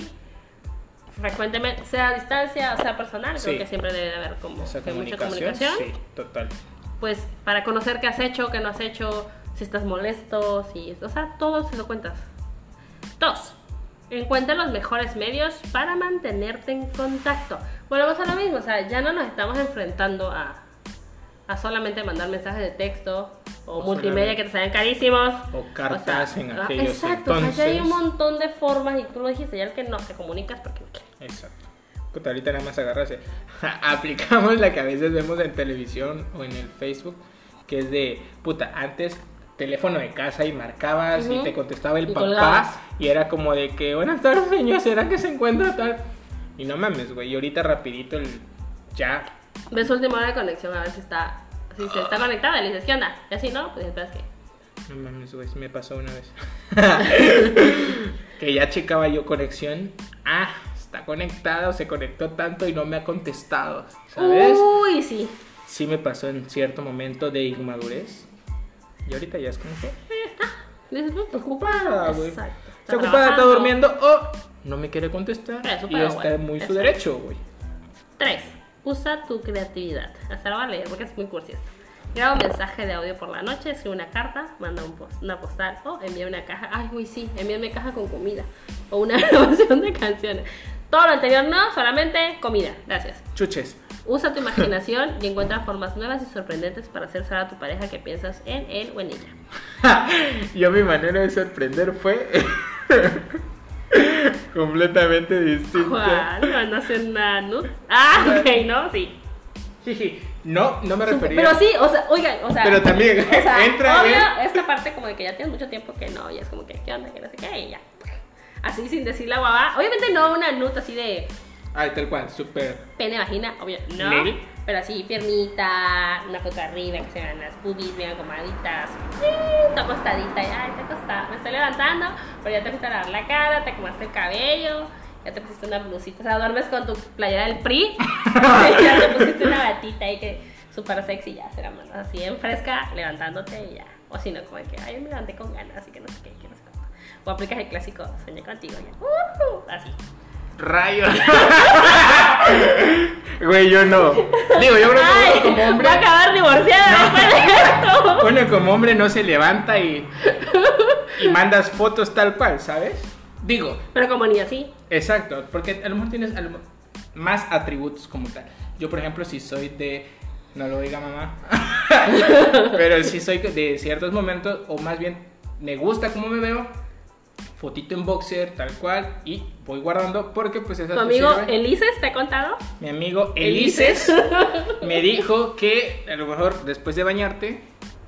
frecuentemente, sea a distancia o sea personal, Sí. creo que siempre debe haber como que mucha comunicación, comunicación. sí, total. Pues para conocer qué has hecho, qué no has hecho, si estás molesto, si. O sea, todo se lo cuentas. Dos. Encuentra los mejores medios para mantenerte en contacto. Volvemos a lo mismo, o sea, ya no nos estamos enfrentando a, a solamente mandar mensajes de texto o, O multimedia solamente- que te salen carísimos. O cartas en ah, aquellos Exacto, o sea, hay un entonces. montón de formas y tú lo dijiste, ya el que no te comunicas porque no quieres. Exacto. Puta, ahorita nada más agarrase. Aplicamos la que a veces vemos en televisión o en el Facebook, que es de, puta, antes teléfono de casa y marcabas y te contestaba el Y papá colgabas. y era como de que, buenas tardes señor, ¿será que se encuentra tal? Y no mames, güey, y ahorita rapidito el ya. Ves última hora de conexión a ver si está, si se está conectada. Le dices, ¿qué onda? Y así no, pues esperas que. No mames, güey, me pasó una vez. que ya checaba yo conexión. Ah, está conectado, se conectó tanto y no me ha contestado, ¿sabes? Uy, sí. sí me pasó en cierto momento de inmadurez. Y ahorita ya es como que pues, está ocupada, güey. Exacto. Está ocupada, está durmiendo o no me quiere contestar. Eso, y está muy su derecho, güey. 3. Usa tu creatividad. Hasta lo voy a leer porque es muy cursi esto. Graba un mensaje de audio por la noche, escribe una carta, manda un post, una postal o envía una caja. Ay, güey, sí, envíame caja con comida. O una grabación de canciones. Todo lo anterior no, solamente comida. Gracias. Chuches. Usa tu imaginación y encuentra formas nuevas y sorprendentes para hacer saber a tu pareja que piensas en él o en ella. Yo mi manera de sorprender fue completamente distinta. ¿Cuál? ¿Cuando hacen una nude? Ah, ok, ¿no? Sí. Jiji. No, no me refería. Pero sí, o sea, oigan, o sea. Pero también, o sea, entra obvio, en- esta parte como de que ya tienes mucho tiempo que no, y es como que, ¿qué onda? Que no sé qué, y ya. Así sin decir la guava. Obviamente no una nude así de Ay, tal cual, súper. pene, vagina, obvio, no. Lady. Pero así, piernita, una foto arriba, que se vean las boobies bien acomoditas. Sí, está acostadita, ay, te acostada. Me estoy levantando, pero ya te fuiste a lavar la cara, te acomodaste el cabello, ya te pusiste una blusita. O sea, duermes con tu playera del PRI, ya te pusiste una batita ahí que súper sexy, ya será más así en fresca, levantándote y ya. O si no, como que, ay, me levanté con ganas, así que no sé qué, que no sé cuánto. O aplicas el clásico, soñé contigo, ya. Uh, así. Rayos. Güey, yo no. Digo, yo creo que Ay, uno como hombre. voy a acabar divorciada después de esto. Uno como hombre no se levanta y. Y mandas fotos tal cual, ¿sabes? Digo, Pero como niña sí. exacto, porque a lo mejor tienes a lo más atributos como tal. Yo, por ejemplo, si soy de. No lo diga mamá. Pero si soy de ciertos momentos, o más bien, me gusta cómo me veo. Fotito en boxer, tal cual, y voy guardando porque pues esas Tu amigo. Elises te ha contado. Mi amigo Elises me dijo que a lo mejor después de bañarte,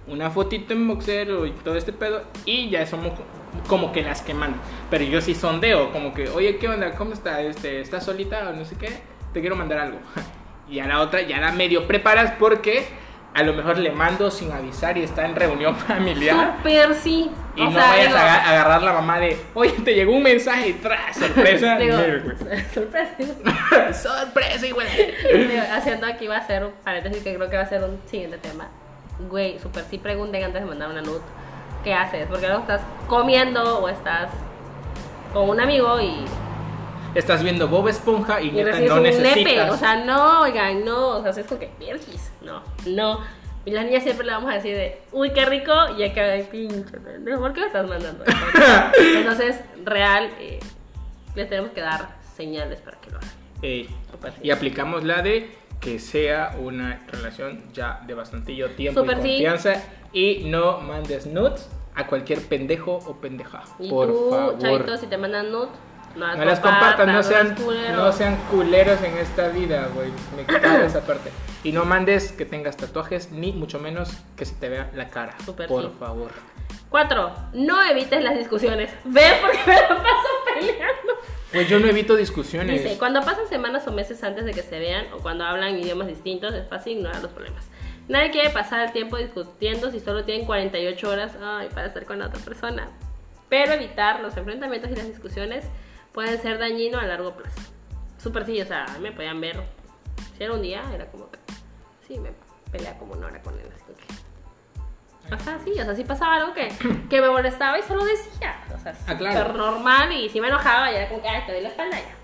una fotito en boxer y todo este pedo, y ya somos co- como que las que mandan. Pero yo sí sondeo, como que, oye, ¿qué onda? ¿Cómo está? Este, ¿Estás solita o no sé qué? Te quiero mandar algo. Y a la otra ya la medio preparas porque a lo mejor le mando sin avisar y está en reunión familiar. Súper sí. Y o no sea, vayas digo, a aga- a agarrar la mamá de, oye, te llegó un mensaje y tras, sorpresa. digo, güey. sorpresa. sorpresa, güey. Haciendo aquí va a ser un paréntesis que creo que va a ser un siguiente tema. Güey, súper sí pregunten antes de mandar una nude. ¿Qué haces? Porque luego estás comiendo o estás con un amigo y, Estás viendo Bob Esponja y, y neta no un necesitas. nepe. O sea, no, oigan, no. O sea, es como que virgis. No, no. Y las niñas siempre le vamos a decir de, uy, qué rico, y acá, ay, pinche ¿por qué me estás mandando? Entonces, real, eh, les tenemos que dar señales para que lo hagan. Ey, sí. y aplicamos la de que sea una relación ya de bastantillo tiempo Súper y sí. confianza y no mandes nudes a cualquier pendejo o pendeja. Y por tú, favor. chavito, si te mandan nude, no las, no las compartan, no sean, no sean culeros en esta vida, güey. Me caga esa parte. Y no mandes que tengas tatuajes, ni mucho menos que se te vea la cara. Súper por sí. favor. Cuatro, no evites las discusiones. Ve porque me la paso peleando. Pues yo no evito discusiones. Dice, cuando pasan semanas o meses antes de que se vean o cuando hablan idiomas distintos, es fácil ignorar los problemas. Nadie quiere pasar el tiempo discutiendo si solo tienen 48 horas ay, para estar con la otra persona. Pero evitar los enfrentamientos y las discusiones pueden ser dañinos a largo plazo. Súper sí, o sea, me podían ver. Si era un día, era como que. Sí, me pelea como una hora con él. Así que. O sea, sí, o sea, sí pasaba algo que, que me molestaba y solo decía. O sea, Ah, súper claro. normal y si me enojaba ya era como que, ay, te doy la espalda ya.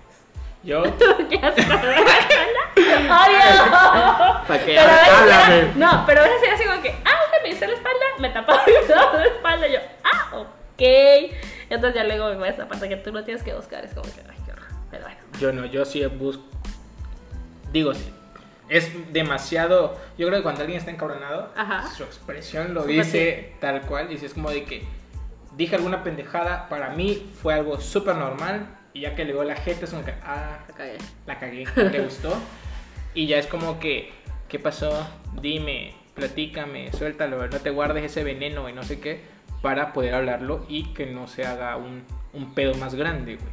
Yo, ¿Qué haces con la espalda? ¡Odio! ¿para qué? Pero era- no, pero a veces era así como que, ah, ok, me hice la espalda, me tapaba la espalda, y yo, ah, ok. Entonces ya luego me voy a esa parte que tú no tienes que buscar, es como que, ay, qué horror. Pero bueno. Yo no, yo sí busco. Digo, sí. Es demasiado. Yo creo que cuando alguien está encabronado, Ajá. su expresión lo Súper dice tal cual. Dice, es como de que dije alguna pendejada. Para mí fue algo súper normal. Y ya que le veo la gente, es como que, ah, La cagué. la cagué, te gustó. Y ya es como que, ¿qué pasó? Dime, platícame, suéltalo, no te guardes ese veneno y no sé qué, para poder hablarlo y que no se haga un, un pedo más grande, güey.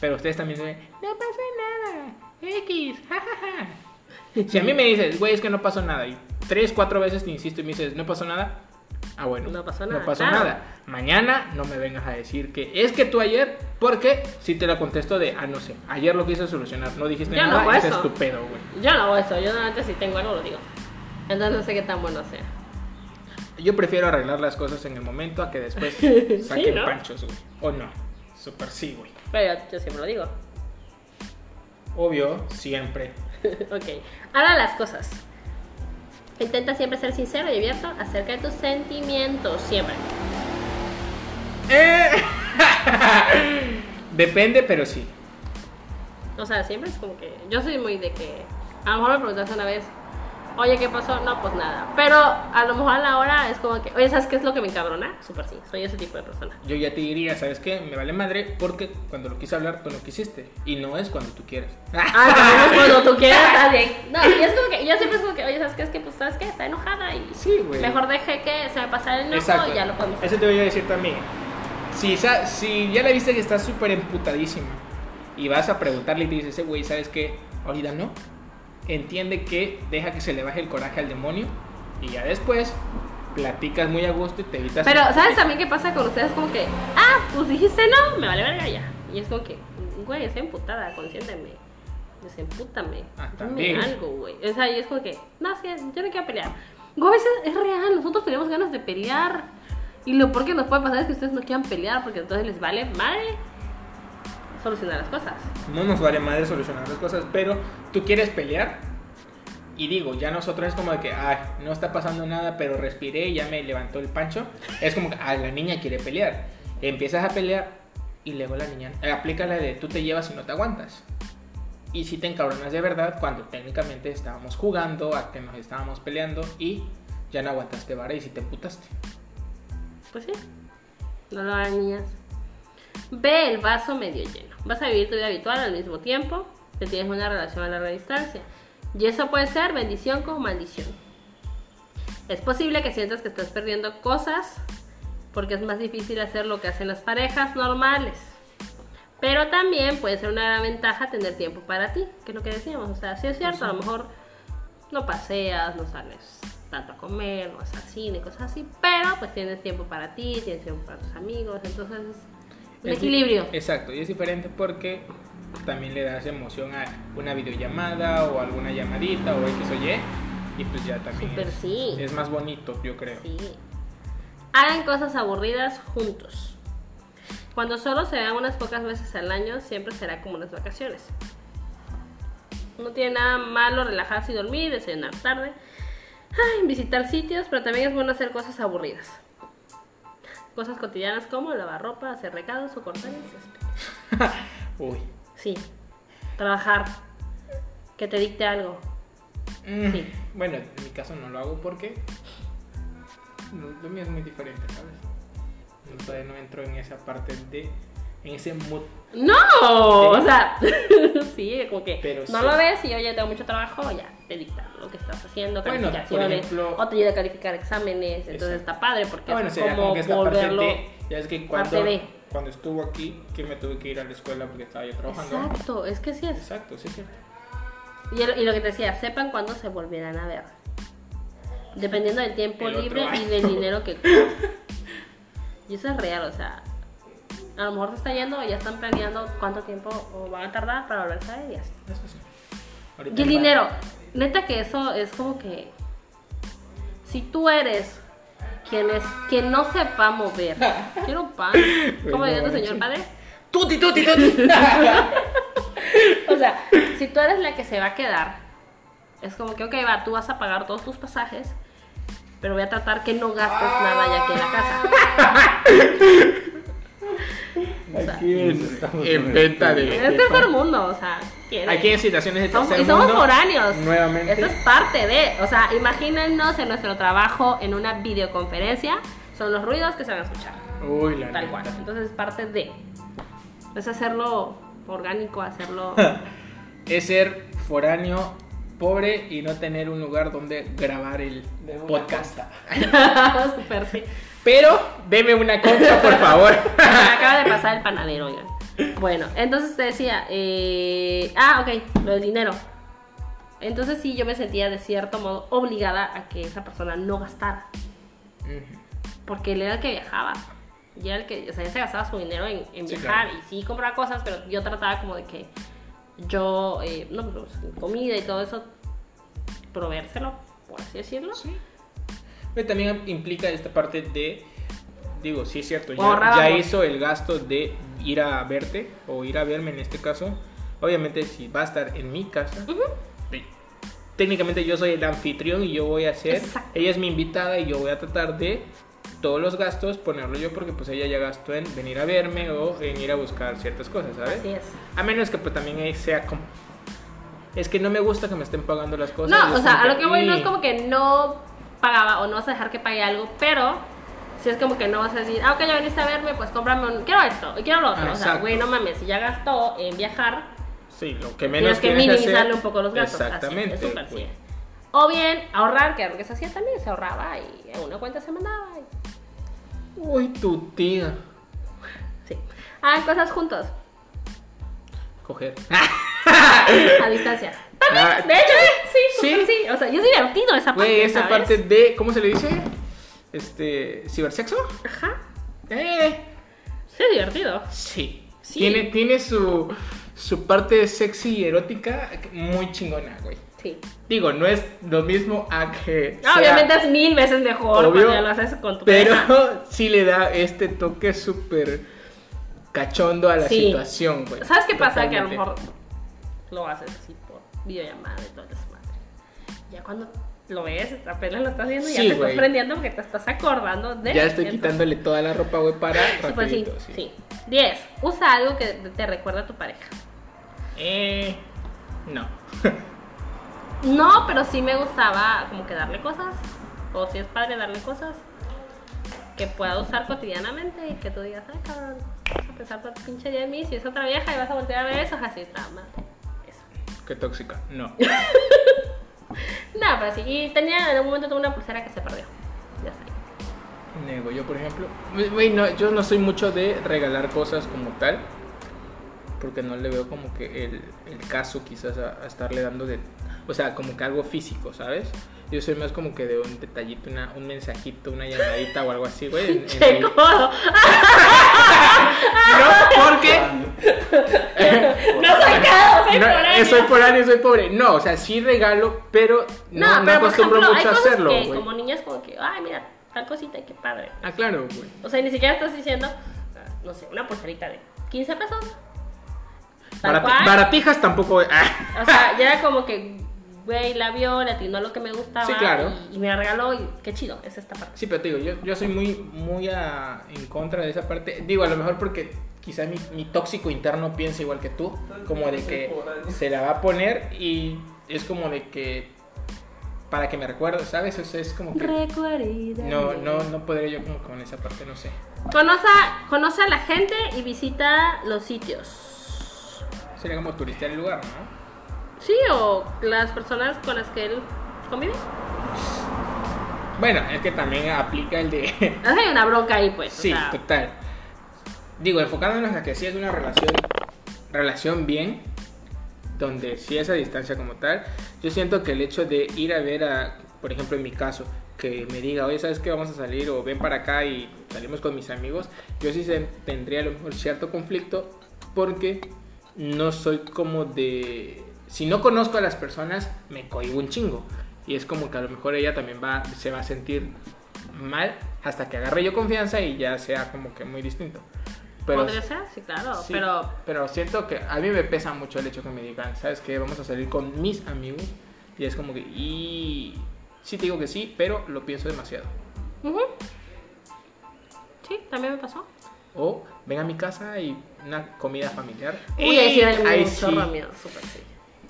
Pero ustedes también dicen, no pasa nada, X, jajaja. Si a mí me dices, güey, es que no pasó nada, y tres, cuatro veces te insisto y me dices, no pasó nada, ah, bueno, No pasó No nada, pasó claro. nada. Mañana no me vengas a decir que es que tú ayer, porque si te lo contesto de, ah, no sé, ayer lo quise solucionar, no dijiste Yo no nada, eso. es tu pedo, güey. Yo no hago eso, yo normalmente si tengo algo lo digo. Entonces no sé qué tan bueno sea. Yo prefiero arreglar las cosas en el momento a que después Sí, saquen ¿no? panchos, güey. O no. Super sí, güey. Pero yo, yo siempre lo digo. Obvio, siempre. ok, ahora las cosas. Intenta siempre ser sincero y abierto acerca de tus sentimientos, siempre. Eh. Depende, pero sí. O sea, siempre es como que. Yo soy muy de que. A lo mejor me preguntaste una vez, oye, ¿qué pasó? No, pues nada. Pero a lo mejor a la hora es como que, oye, ¿sabes qué es lo que me encabrona? Súper sí, soy ese tipo de persona. Yo ya te diría, ¿sabes qué? Me vale madre porque cuando lo quise hablar, tú no quisiste. Y no es cuando tú quieras. Ah, también es cuando tú quieras, estás bien. No, y es como que yo siempre es como que, oye, ¿sabes qué? Es que, pues, ¿sabes qué? Está enojada y Sí, güey. mejor deje que se me pase el enojo Exacto. y ya lo podemos Eso te voy a decir también. Si, si ya le viste que está súper emputadísima y vas a preguntarle y te dices, "Eh, güey, ¿sabes qué? Ahorita no. Entiende que deja que se le baje el coraje al demonio y ya después platicas muy a gusto y te evitas. Pero, ¿sabes también qué pasa con ustedes? Como que, ah, pues dijiste no, me vale verga ya. Y es como que, güey, estoy emputada, consiénteme. Desempútame. Ah, Dime algo, güey. O sea, y es como que, no, sí, yo no quiero pelear. Güey, a veces es real, nosotros tenemos ganas de pelear. Y lo peor que nos puede pasar es que ustedes no quieran pelear porque entonces les vale madre solucionar las cosas. No nos vale madre solucionar las cosas, pero tú quieres pelear. Y digo, ya nosotros es como de que, ay, no está pasando nada, pero respiré y ya me levantó el pancho. Es como que, ah, la niña quiere pelear. Empiezas a pelear y luego la niña eh, aplica la de tú te llevas y no te aguantas. Y si te encabronas de verdad cuando técnicamente estábamos jugando, a que nos estábamos peleando y ya no aguantaste vara y si te putaste. Pues sí, no lo hagan niñas. Ve el vaso medio lleno. Vas a vivir tu vida habitual al mismo tiempo que tienes una relación a larga distancia. Y eso puede ser bendición como maldición. Es posible que sientas que estás perdiendo cosas porque es más difícil hacer lo que hacen las parejas normales. Pero también puede ser una gran ventaja tener tiempo para ti, que es lo que decíamos. O sea, sí es cierto, a lo mejor no paseas, no sales tanto a comer, no vas al cine, cosas así, pero pues tienes tiempo para ti, tienes tiempo para tus amigos, entonces es un Es equilibrio. Exacto, y es diferente porque también le das emoción a una videollamada o alguna llamadita o X o Y. Y pues ya también Súper es, sí. es más bonito, yo creo. Sí. Hagan cosas aburridas juntos. Cuando solo se vean unas pocas veces al año, siempre será como unas vacaciones. No tiene nada malo relajarse y dormir, desayunar tarde, ay, visitar sitios, pero también es bueno hacer cosas aburridas. Cosas cotidianas como lavar ropa, hacer recados o cortar el césped. Uy. Sí. Trabajar. Que te dicte algo. Mm, Sí. Bueno, en mi caso no lo hago porque lo mío es muy diferente, ¿sabes? No, Todavía no entro en esa parte de. en ese mood. No, o sea, sí, como que Pero no sí. lo ves y oye, tengo mucho trabajo, ya, te lo que estás haciendo, Bueno, por calificaciones, ejemplo- o te ayuda a calificar exámenes, entonces Exacto. está padre porque Ah, bueno, es sería como como que parte volverlo... de. Ya es que cuando, parte de. cuando estuvo aquí, que me tuve que ir a la escuela porque estaba yo trabajando. Exacto, es que sí es. Exacto, sí, es cierto. Y, el- y lo que te decía, sepan cuándo se volverán a ver. Dependiendo del tiempo El libre y del dinero que. Y eso es real, o sea, a lo mejor se está yendo y ya están planeando cuánto tiempo o van a tardar para volverse a ver y así. Eso sí. Ahorita Y el dinero, neta que eso es como que si tú eres quien es quien no sepa mover, quiero pan, ¿cómo diría tu bueno, señor padre? ¡Tuti, tuti, tuti! O sea, si tú eres la que se va a quedar, es como que, ok, va, tú vas a pagar todos tus pasajes, pero voy a tratar que no gastes nada ya aquí en la casa. O sea, Aquí en, venta el- de. es tercer mundo, o sea, quiere. Aquí en situaciones de Somos- tercer y somos mundo, foráneos. Nuevamente. Esto es parte de, o sea, imagínenos en nuestro trabajo en una videoconferencia, son los ruidos que se van a escuchar, Uy, la tal neta. cual. Entonces es parte de. Es hacerlo orgánico, hacerlo. Es ser foráneo, pobre y no tener un lugar donde grabar el podcast. Super, sí. Pero deme una concha, por favor. Me acaba de pasar el panadero, oigan. Bueno, entonces te decía, eh, ah, ok, lo del dinero. Entonces sí, yo me sentía de cierto modo obligada a que esa persona no gastara. Porque él era el que viajaba. Y era el que, o sea, él se gastaba su dinero en, en Sí, viajar claro. y sí compraba cosas, pero yo trataba como de que yo, eh, no, pues, comida y todo eso, proveérselo, por así decirlo. Sí. Pero también implica esta parte de, digo, sí es cierto, ya, ya hizo el gasto de ir a verte o ir a verme en este caso. Obviamente si va a estar en mi casa, sí, técnicamente yo soy el anfitrión y yo voy a hacer, Exacto. ella es mi invitada y yo voy a tratar de todos los gastos ponerlo yo porque pues ella ya gastó en venir a verme o en ir a buscar ciertas cosas, ¿sabes? Así es. A menos que pues también sea como... Es que no me gusta que me estén pagando las cosas. No, o sea, a lo que voy no es como que no pagaba o no vas a dejar que pague algo, pero si es como que no vas a decir, ah, ok, ya veniste a verme, pues cómprame un, quiero esto y quiero lo otro. Ah, o sea, exacto. güey, no mames, si ya gastó en viajar, Sí, lo que menos tienes que minimizarle hacer- un poco los gastos. así, Exactamente. es súper, sí. O bien ahorrar, que lo que se hacía también, se ahorraba y a una cuenta se mandaba. y- Uy, tu tía. sí. Ah, cosas juntos, Coger. a distancia. Ah, De hecho, sí, Sí. sí. O sea, y es divertido esa parte. Güey, esa ¿sabes? parte de. ¿Cómo se le dice? Este. ¿Cibersexo? Ajá. Eh. Sí, divertido. Sí. Sí. Tiene, tiene su, su parte sexy y erótica muy chingona, güey. Sí. Digo, no es lo mismo a que. Sea- Obviamente es mil veces mejor Obvio, cuando ya lo haces con tu Pero pareja. sí le da este toque súper cachondo a la Sí. situación, güey. ¿Sabes qué pasa? Que a lo mejor lo haces así por videollamada y todo eso. Ya cuando lo ves, apenas lo estás viendo, ya Sí, te estás prendiendo porque te estás acordando de. Ya estoy Entonces, quitándole toda la ropa, güey, para rapidito, sí. sí. 10. Usa algo que te recuerda a tu pareja. Eh, no. No, pero sí me gustaba como que darle cosas. O si es padre darle cosas que pueda usar cotidianamente y que tú digas, ay cabrón, vas a pensar el pinche día en mí. Si es otra vieja y vas a voltear a ver eso, así está mal. Eso. Qué tóxica. No. No, pero sí. Y tenía, en un momento tuve una pulsera que se perdió. Ya está. Nego, yo por ejemplo, güey, no, yo no soy mucho de regalar cosas como tal, porque no le veo como que el, el caso quizás a, a estarle dando de, o sea, como que algo físico, ¿sabes? Yo soy más como que de un detallito, una, un mensajito, una llamadita o algo así, güey. en- en ¡Qué mi- codo! No, porque ¡No soy caro! ¡Soy no, foráneo! eh, soy foráneo, soy pobre. No, o sea, sí regalo, pero no, No, no, pero por acostumbro ejemplo, mucho a hacerlo, que como niñas como que, ay, mira, tal cosita, qué padre. Ah, claro, güey. O sea, ni siquiera estás diciendo, no sé, una pulserita de 15 pesos. Barati- baratijas tampoco. ah. O sea, ya era como que, güey, la vio, le atinó lo que me gustaba. Sí, claro. Y, y me la regaló y qué chido, es esta parte. Sí, pero te digo, yo, yo soy muy, muy a- en contra de esa parte. Digo, a lo mejor porque quizá mi, mi tóxico interno piensa igual que tú, como de que se la va a poner y es como de que para que me recuerde, ¿sabes? O sea, es como que Recuerda. no, no, no podría yo como con esa parte, no sé. Conoce, conoce a la gente y visita los sitios. Sería como turistear el lugar, ¿no? Sí, o las personas con las que él convive. Bueno, es que también aplica el de Hay una bronca ahí, pues. Sí, o sea, total. Digo, enfocándonos a que sí es una relación, relación bien, donde sí es a distancia como tal, yo siento que el hecho de ir a ver a, por ejemplo, en mi caso, que me diga, oye, ¿sabes qué? Vamos a salir o ven para acá y salimos con mis amigos, yo sí tendría a lo mejor cierto conflicto porque no soy como de... Si no conozco a las personas, me cohibo un chingo. Y es como que a lo mejor ella también va, se va a sentir mal hasta que agarre yo confianza y ya sea como que muy distinto. Pero, Podría ser, sí, claro. sí, Pero pero siento que a mí me pesa mucho el hecho que me digan, ¿sabes qué? Vamos a salir con mis amigos. Y es como que, y sí te digo que sí, pero lo pienso demasiado. ujú. sí, también me pasó. O ven a mi casa y una comida familiar. Uy, ahí sí hay ahí un sí, súper sí.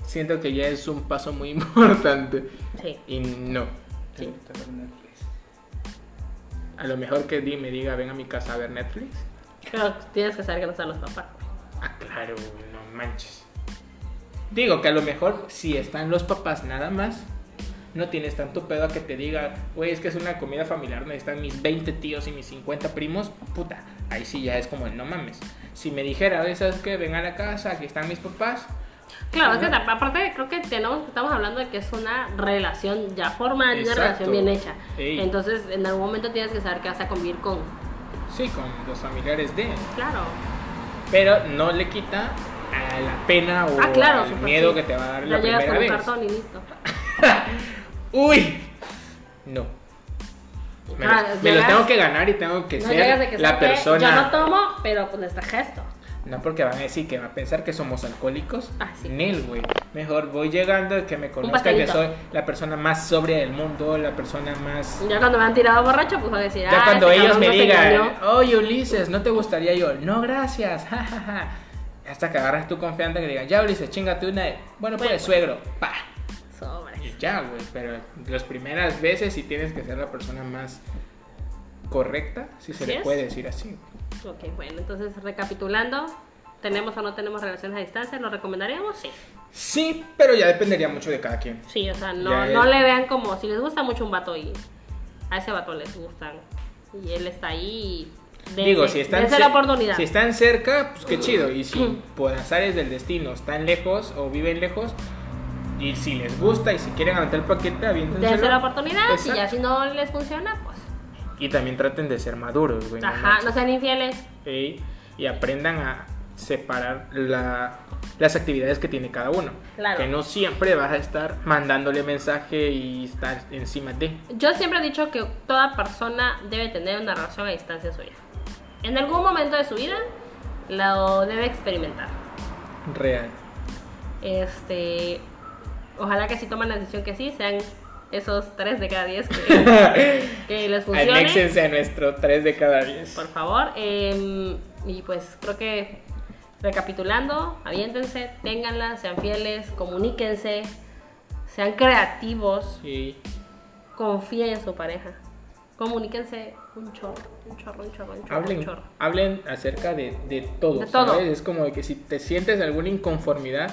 Siento que ya es un paso muy importante. Sí. Y no. ¿Te gusta ver Netflix? A lo mejor que Di me diga, ven a mi casa a ver Netflix. Pero tienes que saber que no están los papás. Ah, claro, no manches. Digo que a lo mejor si están los papás nada más, no tienes tanto pedo a que te diga, güey, es que es una comida familiar, necesitan mis 20 tíos y mis 50 primos, puta, ahí sí ya es como, no mames. Si me dijera, ¿sabes qué? Ven a la casa, aquí están mis papás. Claro, es que aparte creo que tenemos, estamos hablando de que es una relación ya formal, una relación bien hecha. Ey. Entonces, en algún momento tienes que saber que vas a convivir con. Sí, con los familiares de. Claro. Pero no le quita a la pena o Ah, claro, al miedo sí. que te va a dar la llegas primera con un vez. cartón y listo. ¡Uy! No. Me, Ah, lo, me lo llegas- tengo que ganar y tengo que No ser que la "¿Sabe qué? persona. Yo no tomo, pero pues este gesto. No porque van a decir que va a pensar que somos alcohólicos. Ah, sí. Nel, güey. Mejor voy llegando y que me conozca que soy la persona más sobria del mundo, la persona más... Ya cuando me han tirado borracho, pues van a decir, Ya ah, cuando ese ellos me digan, engañó". oye Ulises, ¿no te gustaría yo? No, gracias. Hasta que agarras tu confianza que digan, ya Ulises, chingate una. de- Bueno, pues, Bueno, suegro. Pa. Sobres. Y ya, güey. Pero las primeras veces sí tienes que ser la persona más correcta, si se Así le es. puede decir así. Ok, bueno, entonces recapitulando, ¿tenemos o no tenemos relaciones a distancia? ¿Lo recomendaríamos? Sí. Sí, pero ya dependería mucho de cada quien. Sí, o sea, no, no le vean como si les gusta mucho un vato y a ese vato les gustan y él está ahí y Digo, si están, la oportunidad. si están cerca, pues qué chido. Y si por azares del destino están lejos o viven lejos, y si les gusta y si quieren aventar el paquete, aviéntenselo. Dense la oportunidad y Exacto. ya si no les funciona, pues Y también traten de ser maduros, güey. ajá, no sean infieles. Y aprendan a separar la- las actividades que tiene cada uno. Claro. Que no siempre vas a estar mandándole mensaje y estar encima de. Yo siempre he dicho que toda persona debe tener una relación a distancia en su vida. En algún momento de su vida lo debe experimentar. Real. Este, ojalá que si toman la decisión que sí, sean esos 3 de cada 10 que, que les funcione. Anéxense a nuestro 3 de cada 10. Por favor. eh, y pues creo que recapitulando, aviéntense, ténganla, sean fieles, comuníquense, sean creativos, Sí. confíen en su pareja. Comuníquense un chorro, un chorro, un chorro, un chorro, un Hablen, chorro. hablen acerca de, de todo, De todo. ¿sabes? Es como de que si te sientes alguna inconformidad,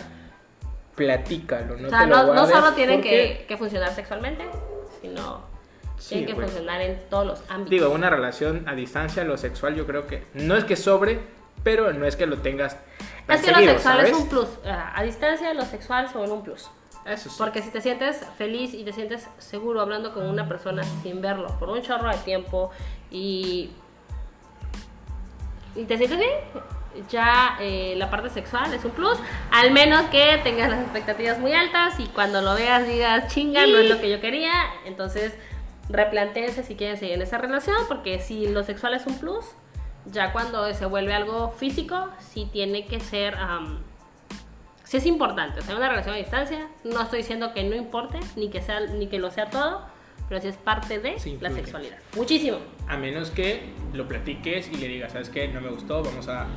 platícalo, no o sea, te lo no, solo tienen porque- que, que funcionar sexualmente, sino Sí, tienen que funcionar en todos los ámbitos. Digo, una relación a distancia, lo sexual, yo creo que no es que sobre, pero no es que lo tengas tan es que lo sexual ¿sabes? es un plus. A distancia, lo sexual son un plus. Eso sí. Porque si te sientes feliz y te sientes seguro hablando con una persona sin verlo por un chorro de tiempo y, y te sientes bien, ya eh, la parte sexual es un plus. Al menos que tengas las expectativas muy altas y cuando lo veas digas, chinga, no es lo que yo quería. Entonces, replanteense si quieren seguir en esa relación, porque si lo sexual es un plus, ya cuando se vuelve algo físico, sí tiene que ser. am, sí es importante, o sea, una relación a distancia, no estoy diciendo que no importe, ni que, sea, ni que lo sea todo, pero sí es parte de Sí, la sexualidad. Muchísimo. A menos que lo platiques y le digas, ¿sabes qué? No me gustó, vamos a...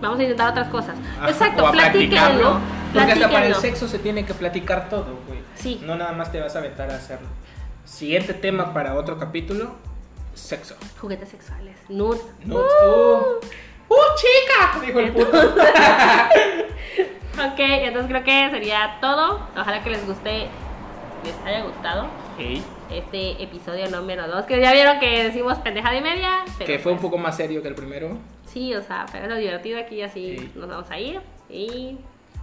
Vamos a intentar otras cosas. Exacto, o platíquenlo. Porque hasta para el sexo se tiene que platicar todo, güey. Sí. No nada más te vas a aventar a hacerlo. Siguiente tema para otro capítulo, sexo. Juguetes sexuales, nudes. Nudes. Uh, ¡Uh, chica! Dijo el puto. Ok, entonces creo que sería todo. Ojalá que les guste, les haya gustado Ey, este episodio número 2. Que ya vieron que decimos pendejada y media. Pero que fue un pues, poco más serio que el primero. Sí, o sea, pero es lo divertido aquí, así Sí. nos vamos a ir. Y.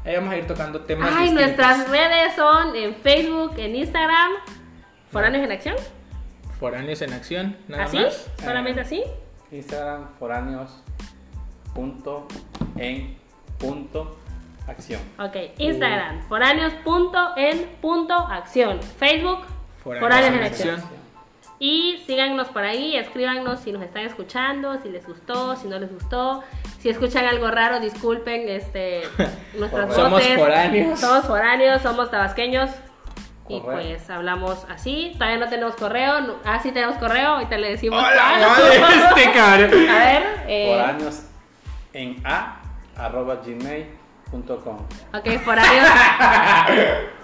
Ahí vamos a ir tocando temas Ay, distintos. nuestras redes son en Facebook, en Instagram. Foráneos en Acción. Foráneos en acción, nada ¿Así? más. ¿Solamente Eh, así? Instagram foráneos punto en punto acción. Ok, Instagram. Facebook, Foráneos foráneos en en acción. acción. Y síganos por ahí, escríbanos si nos están escuchando, si les gustó, si no les gustó. Si escuchan algo raro, disculpen este, nuestras Somos voces. foráneos. Somos foráneos, somos tabasqueños. Y Correcto. pues hablamos así. Todavía no tenemos correo. no- ah, sí tenemos correo. Ahorita le decimos. Hola, madre, este cabrón. A ver. eh, Foráneos en a arroba gmail.com. ok, foráneos.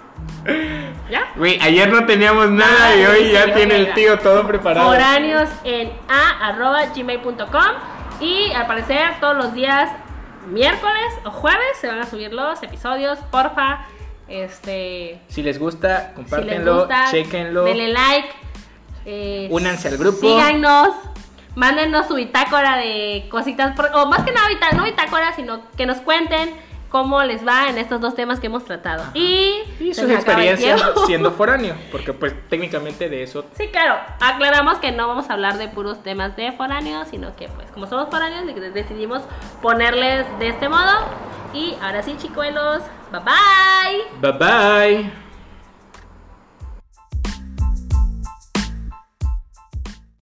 ¿Ya? Güey, ayer no teníamos nada y Ah, hoy ya tiene el tío todo preparado. Foráneos en a arroba gmail.com. Y al parecer todos los días, miércoles o jueves, se van a subir los episodios. Porfa. Este. Si les gusta, compártenlo, chequenlo. denle like. eh, Únanse al grupo. Síganos. Mándenos su bitácora de cositas. por- o más que nada, no bitácora, sino que nos cuenten cómo les va en estos dos temas que hemos tratado. Y, Y se sus experiencias siendo foráneo, porque pues técnicamente de eso Sí, claro. Aclaramos que no vamos a hablar de puros temas de foráneos, sino que pues como somos foráneos de- decidimos ponerles de este modo. Y ahora sí, chicuelos. Bye bye. Bye bye.